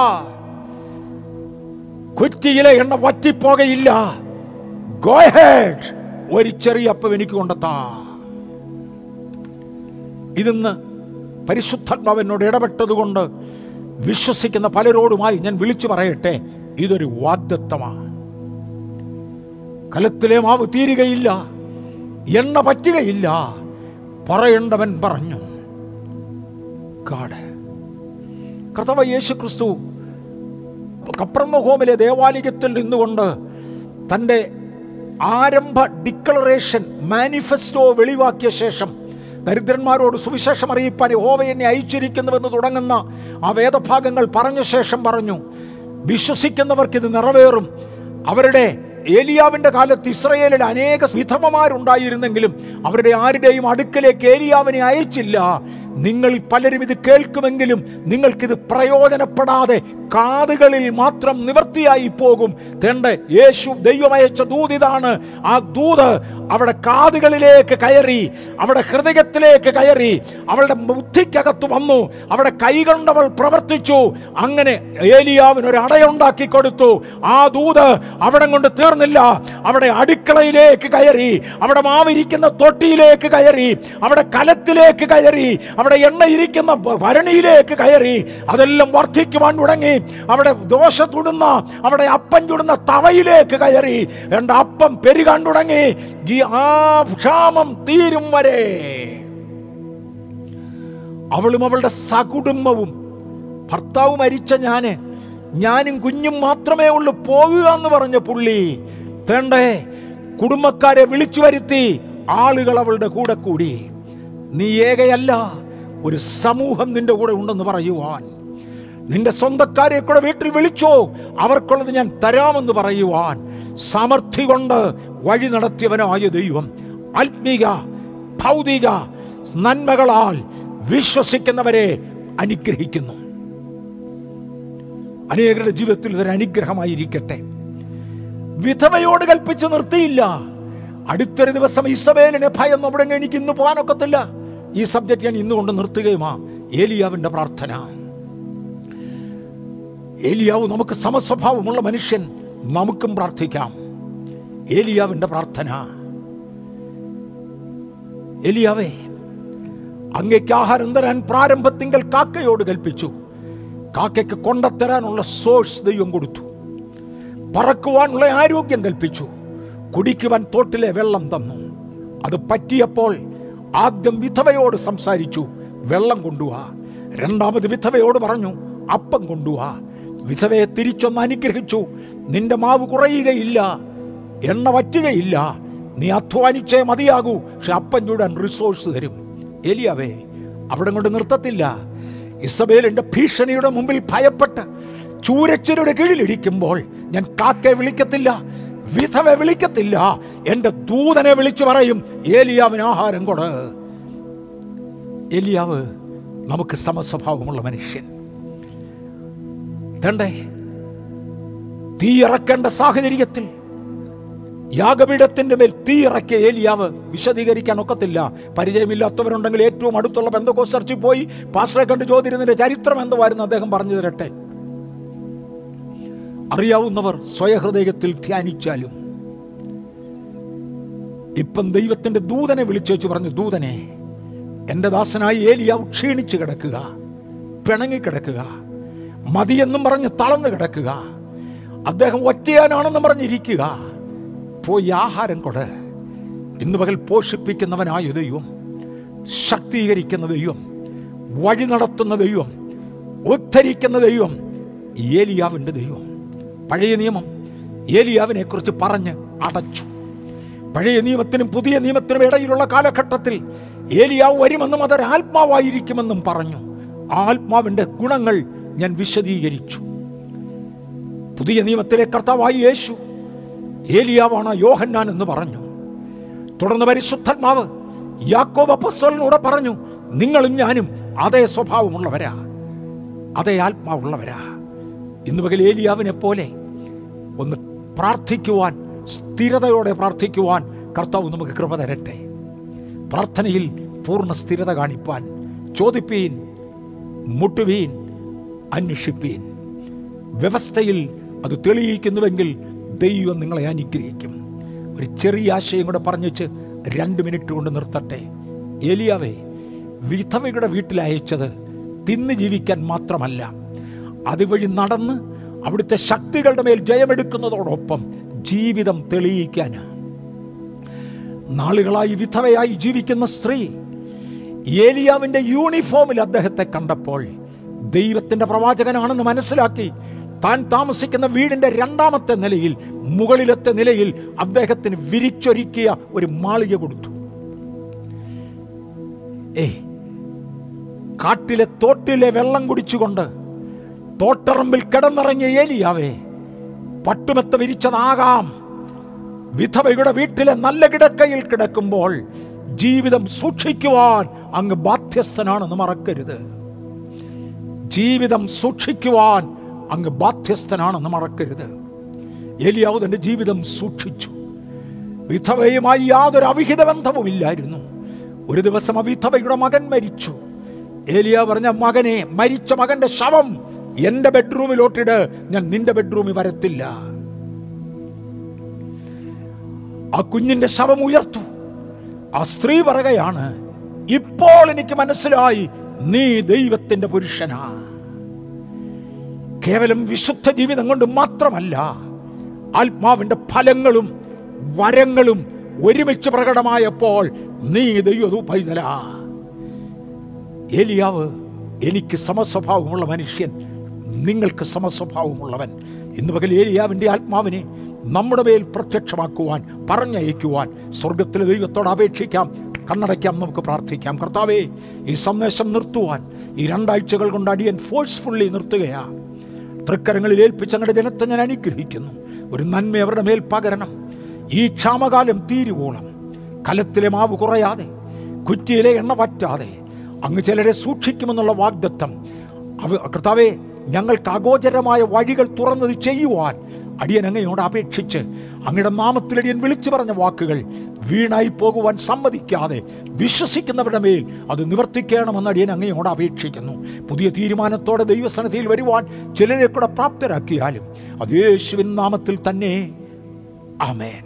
കുറ്റിയിലെ എണ്ണ വറ്റിപ്പോകയില്ല. ഒരു ചെറിയ അപ്പം എനിക്ക് കൊണ്ടെത്താ. ഇതിന്ന് പരിശുദ്ധാത്മാവിനോട് ഇടപെട്ടതുകൊണ്ട് വിശ്വസിക്കുന്ന പലരോടുമായി ഞാൻ വിളിച്ചു പറയട്ടെ? ഇതൊരു വാഗ്ദത്തമാണ്. കലത്തിലെ മാവ് തീരുകയില്ല എണ്ണ പറ്റുകയില്ല. പറയേണ്ടവൻ പറഞ്ഞു കാട്. കർത്തവ യേശു ക്രിസ്തു കപ്രമഹോമിലെ ദേവാലയത്തിൽ നിന്നുകൊണ്ട് തന്റെ ആരംഭ ഡിക്ലറേഷൻ മാനിഫെസ്റ്റോ വെളിവാക്കിയ ശേഷം ദരിദ്രന്മാരോട് സുവിശേഷം അറിയിപ്പാൻ യഹോവ എന്നെ അയച്ചിരിക്കുന്നുവെന്ന് തുടങ്ങുന്ന ആ വേദഭാഗങ്ങൾ പറഞ്ഞ ശേഷം പറഞ്ഞു വിശ്വസിക്കുന്നവർക്ക് ഇത് നിറവേറും. അവരുടെ ഏലിയാവിന്റെ കാലത്ത് ഇസ്രയേലിൽ അനേക വിധമമാരുണ്ടായിരുന്നെങ്കിലും അവരുടെ ആരുടെയും അടുക്കലേക്ക് ഏലിയാവിനെ അയച്ചില്ല. നിങ്ങൾ പലരും ഇത് കേൾക്കുമെങ്കിലും നിങ്ങൾക്കിത് പ്രയോജനപ്പെടാതെ കാതുകളിൽ മാത്രം നിവർത്തിയായി പോകും. തേണ്ട യേശു ദൈവമയച്ച ദൂതിതാണ്. ആ ദൂത് അവിടെ കാതുകളിലേക്ക് കയറി അവിടെ ഹൃദയത്തിലേക്ക് കയറി അവളുടെ ബുദ്ധിക്കകത്ത് വന്നു അവിടെ കൈകൊണ്ടവൾ പ്രവർത്തിച്ചു. അങ്ങനെ ഏലിയാവിന് ഒരു അടയുണ്ടാക്കി കൊടുത്തു. ആ ദൂത് അവിടെ കൊണ്ട് തീർന്നില്ല. അവിടെ അടുക്കളയിലേക്ക് കയറി അവിടെ മാവിരിക്കുന്ന തൊട്ടിയിലേക്ക് കയറി അവിടെ കലത്തിലേക്ക് കയറി അവിടെ എണ്ണ ഇരിക്കുന്ന ഭരണിയിലേക്ക് കയറി അതെല്ലാം വർദ്ധിക്കുവാൻ തുടങ്ങി. അവിടെ ദോശ ചുടുന്ന അവിടെ അപ്പം ചുടുന്ന തവയിലേക്ക് കയറി. രണ്ട് അപ്പം പെരുകാൻ തുടങ്ങി. ആ ക്ഷാമം തീരും വരെ. അവളും അവളുടെ സകുടുംബവും. ഭർത്താവ് മരിച്ച ഞാൻ. ഞാനും കുഞ്ഞും മാത്രമേ ഉള്ളൂ. പോകുക എന്ന് പറഞ്ഞ പുള്ളി. തേണ്ടേ കുടുംബക്കാരെ വിളിച്ചു വരുത്തി. ആളുകൾ അവളുടെ കൂടെ കൂടി. നീ ഏകയല്ല. ഒരു സമൂഹം നിന്റെ കൂടെ ഉണ്ടെന്ന് പറയുവാൻ. നിന്റെ സ്വന്തക്കാരെ കൂടെ വീട്ടിൽ വിളിച്ചോ അവർക്കുള്ളത് ഞാൻ തരാമെന്ന് പറയുവാൻ. സമർത്ഥി കൊണ്ട് വഴി നടത്തിയവനായ ദൈവം ആത്മീക ഭൗതിക നന്മകളാൽ വിശ്വസിക്കുന്നവരെ അനുഗ്രഹിക്കുന്നു. അനേകരുടെ ജീവിതത്തിൽ ഇതൊരു അനുഗ്രഹമായിരിക്കട്ടെ. വിധവയോട് കൽപ്പിച്ച് നിർത്തിയില്ല. അടുത്തൊരു ദിവസം ഇസബേലിനെ ഭയം അവിടെ എനിക്ക് ഇന്ന് പോകാനൊക്കത്തില്ല. ഈ സബ്ജക്റ്റ് ഞാൻ ഇന്ന് കൊണ്ട് നിർത്തുകയുമാ. ഏലിയാവിന്റെ പ്രാർത്ഥന. ഏലിയാവ് നമുക്ക് സമസ്വഭാവമുള്ള മനുഷ്യൻ. നമുക്കും പ്രാർത്ഥിക്കാം. ഏലിയാവിന്റെ പ്രാർത്ഥന. ഏലിയാവേ അങ്ങേക്ക് ആഹാരം തരാൻ പ്രാരംഭത്തിങ്കൽ കാക്കയോട് കൽപ്പിച്ചു. കാക്കയ്ക്ക് കൊണ്ടത്തരാനുള്ള സോഴ്സ് ദൈവം കൊടുത്തു. പറക്കുവാനുള്ള ആരോഗ്യം കൽപ്പിച്ചു. കുടിക്കുവാൻ തോട്ടിലെ വെള്ളം തന്നു. അത് പറ്റിയപ്പോൾ ആദ്യം വിധവയോട് സംസാരിച്ചു. വെള്ളം കൊണ്ടുവാ. രണ്ടാമത് വിധവയോട് പറഞ്ഞു അപ്പം കൊണ്ടുവാ. വിധവയെ തിരിച്ചൊന്ന് അനുഗ്രഹിച്ചു. നിന്റെ മാവ് കുറയുകയില്ല. എണ്ണ വറ്റുകയില്ല. നീ അധ്വാനിച്ചേ മതിയാകൂ. പക്ഷെ അപ്പം ചൂടാൻ റിസോഴ്സ് തരും. എലിയാവേ അവിടെ കൊണ്ട് നിർത്തത്തില്ല. ഇസബേലിന്റെ ഭീഷണിയുടെ മുമ്പിൽ ഭയപ്പെട്ട് ചൂരച്ചരുടെ കീഴിലിരിക്കുമ്പോൾ ഞാൻ കാക്കയെ വിളിക്കത്തില്ല. വിധവ വിളിക്കത്തില്ല. എന്റെ ദൂതനെ വിളിച്ചു പറയും ഏലിയാവിന് ആഹാരം കൊട്. ഏലിയാവ് നമുക്ക് സമസ്വഭാവമുള്ള മനുഷ്യൻ. തണ്ടേ തീ ഇറക്കേണ്ട സാഹചര്യത്തിൽ യാഗപീഠത്തിന്റെ മേൽ തീ ഇറക്കിയ ഏലിയാവ് വിശദീകരിക്കാൻ ഒക്കത്തില്ല. പരിചയമില്ലാത്തവരുണ്ടെങ്കിൽ ഏറ്റവും അടുത്തുള്ള ബന്ധക്കോ സെർച്ചിൽ പോയി പാസ്റ്ററെ കണ്ട് ചോദിക്കുന്നതിന്റെ ചരിത്രം എന്തുവായിരുന്നു അദ്ദേഹം പറഞ്ഞു തരട്ടെ? അറിയാവുന്നവർ സ്വയഹൃദയത്തിൽ ധ്യാനിച്ചാലും. ഇപ്പം ദൈവത്തിന്റെ ദൂതനെ വിളിച്ചേച്ചു പറഞ്ഞു ദൂതനെ എന്റെ ദാസനായി ഏലിയാവ് ക്ഷീണിച്ചു കിടക്കുക പിണങ്ങിക്കിടക്കുക മതിയെന്നും പറഞ്ഞ് തളർന്നു കിടക്കുക അദ്ദേഹം ഒറ്റയാനാണെന്നും പറഞ്ഞിരിക്കുക. പോയി ആഹാരം കൊട. ഇന്ന് പകൽ പോഷിപ്പിക്കുന്നവനായ ദൈവം ശക്തീകരിക്കുന്ന ദൈവം വഴി നടത്തുന്ന ദൈവം ഉദ്ധരിക്കുന്ന ദൈവം ഏലിയാവിന്റെ ദൈവം. പഴയ നിയമം. ഏലിയാവിനെ കുറിച്ച് പറഞ്ഞ് അടച്ചു. പഴയ നിയമത്തിനും പുതിയ നിയമത്തിനും ഇടയിലുള്ള കാലഘട്ടത്തിൽ ഏലിയാവ് വരുമെന്നും അതൊരാത്മാവായിരിക്കുമെന്നും പറഞ്ഞു. ആത്മാവിന്റെ ഗുണങ്ങൾ ഞാൻ വിശദീകരിച്ചു. പുതിയ നിയമത്തിലെ കർത്താവായി യേശു ഏലിയാവാണ് യോഹന്നാൻ എന്ന് പറഞ്ഞു. തുടർന്ന് പരിശുദ്ധാത്മാവ് യാക്കോബ് അപ്പസ്തോലിനോട് പറഞ്ഞു നിങ്ങളും ഞാനും അതേ സ്വഭാവമുള്ളവരാ. അതേ ആത്മാവുള്ളവരാ. ഇന്ന് പകൽ ഏലിയാവിനെ പോലെ ഒന്ന് പ്രാർത്ഥിക്കുവാൻ സ്ഥിരതയോടെ പ്രാർത്ഥിക്കുവാൻ കർത്താവ് നമുക്ക് കൃപ തരട്ടെ. പ്രാർത്ഥനയിൽ പൂർണ സ്ഥിരത കാണിപ്പാൻ ചോദിപ്പീൻ മുട്ടുവീൻ അന്വേഷിപ്പീൻ. വ്യവസ്ഥയിൽ അത് തെളിയിക്കുന്നുവെങ്കിൽ ദൈവം നിങ്ങളെ അനുഗ്രഹിക്കും. ഒരു ചെറിയ ആശയം കൂടെ പറഞ്ഞുവെച്ച് രണ്ട് മിനിറ്റ് കൊണ്ട് നിർത്തട്ടെ. ഏലിയാവേ വിധവയുടെ വീട്ടിലയച്ചത് തിന്ന് ജീവിക്കാൻ മാത്രമല്ല അതുവഴി നടന്ന് അവിടുത്തെ ശക്തികളുടെ മേൽ ജയമെടുക്കുന്നതോടൊപ്പം ജീവിതം തെളിയിക്കാനാണ് നാളുകളായി വിധവയായി ജീവിക്കുന്ന സ്ത്രീ ഏലിയാവിന്റെ യൂണിഫോമിൽ അദ്ദേഹത്തെ കണ്ടപ്പോൾ ദൈവത്തിന്റെ പ്രവാചകനാണെന്ന് മനസ്സിലാക്കി താൻ താമസിക്കുന്ന വീടിന്റെ രണ്ടാമത്തെ നിലയിൽ മുകളിലത്തെ നിലയിൽ അദ്ദേഹത്തിന് വിരിച്ചൊരുക്കിയ ഒരു മാളിക കൊടുത്തു. ഏ കാട്ടിലെ തോട്ടിലെ വെള്ളം കുടിച്ചുകൊണ്ട് തോട്ടറമ്പിൽ കിടന്നിറങ്ങിയ ഏലിയാവേ പട്ടുമെത്ത വിരിച്ചതാകാം. വിധവയുടെ വീട്ടിലെ നല്ല കിടക്കയിൽ കിടക്കുമ്പോൾ ജീവിതം സൂക്ഷിക്കുവാൻ അങ്ങ് ബാധ്യസ്ഥനാണെന്ന് മറക്കരുത്. ജീവിതം സൂക്ഷിക്കുവാൻ അങ്ങ് ബാധ്യസ്ഥനാണെന്ന് മറക്കരുത്. ഏലിയാവ് തന്റെ ജീവിതം സൂക്ഷിച്ചു. വിധവയുമായി യാതൊരു അവിഹിത ബന്ധവുമില്ലായിരുന്നു. ഒരു ദിവസം ആ വിധവയുടെ മകൻ മരിച്ചു. ഏലിയ പറഞ്ഞ മകനെ മരിച്ച മകന്റെ ശവം എന്റെ ബെഡ്റൂമിലോട്ടിട് ഞാൻ നിന്റെ ബെഡ്റൂമിൽ വരത്തില്ല. ആ കുഞ്ഞിന്റെ ശവം ഉയർത്തു. ആ സ്ത്രീ പറയുകയാണ് ഇപ്പോൾ എനിക്ക് മനസ്സിലായി നീ ദൈവത്തിന്റെ പുരുഷനാ. കേവലം വിശുദ്ധ ജീവിതം കൊണ്ട് മാത്രമല്ല ആത്മാവിന്റെ ഫലങ്ങളും വരങ്ങളും ഒരുമിച്ച് പ്രകടമായപ്പോൾ നീ ദൈവതു പൈതലാ എലിയാവ് എനിക്ക് സമസ്വഭാവമുള്ള മനുഷ്യൻ. നിങ്ങൾക്ക് സമസ്വഭാവമുള്ളവൻ. ഇന്ന് പകൽ ഏലിയാവിന്റെ ആത്മാവിനെ നമ്മുടെ മേൽ പ്രത്യക്ഷമാക്കുവാൻ പറഞ്ഞയക്കുവാൻ സ്വർഗത്തിലെ ദൈവത്തോട് അപേക്ഷിക്കാം കണ്ണടയ്ക്കാം നമുക്ക് പ്രാർത്ഥിക്കാം. കർത്താവേ ഈ സന്ദേശം നിർത്തുവാൻ ഈ രണ്ടാഴ്ചകൾ കൊണ്ട് അടിയൻ ഫോഴ്സ്ഫുള്ളി നിർത്തുകയാ. തൃക്കരങ്ങളിൽ ഏൽപ്പിച്ച ഞങ്ങളുടെ ജനത്തെ ഞാൻ അനുഗ്രഹിക്കുന്നു. ഒരു നന്മ അവരുടെ മേൽ പകരണം. ഈ ക്ഷാമകാലം തീരുവോളം കലത്തിലെ മാവ് കുറയാതെ കുറ്റിയിലെ എണ്ണ പറ്റാതെ അങ്ങ് ചിലരെ സൂക്ഷിക്കുമെന്നുള്ള വാഗ്ദത്തം അവ കർത്താവെ ഞങ്ങൾക്ക് അഗോചരമായ വഴികൾ തുറന്നത് ചെയ്യുവാൻ അടിയൻ അങ്ങയോട് അപേക്ഷിച്ച് അങ്ങയുടെ നാമത്തിൽ അടിയൻ വിളിച്ചു പറഞ്ഞ വാക്കുകൾ വീണായി പോകുവാൻ സമ്മതിക്കാതെ വിശ്വസിക്കുന്നവരുടെ മേൽ അത് നിവർത്തിക്കണമെന്ന് അടിയൻ അങ്ങയോട് അപേക്ഷിക്കുന്നു. പുതിയ തീരുമാനത്തോടെ ദൈവസന്നിധിയിൽ വരുവാൻ ചിലരെ കൂടെ പ്രാപ്തരാക്കിയാലും അത് യേശുവിൻ നാമത്തിൽ തന്നെ. ആമേൻ.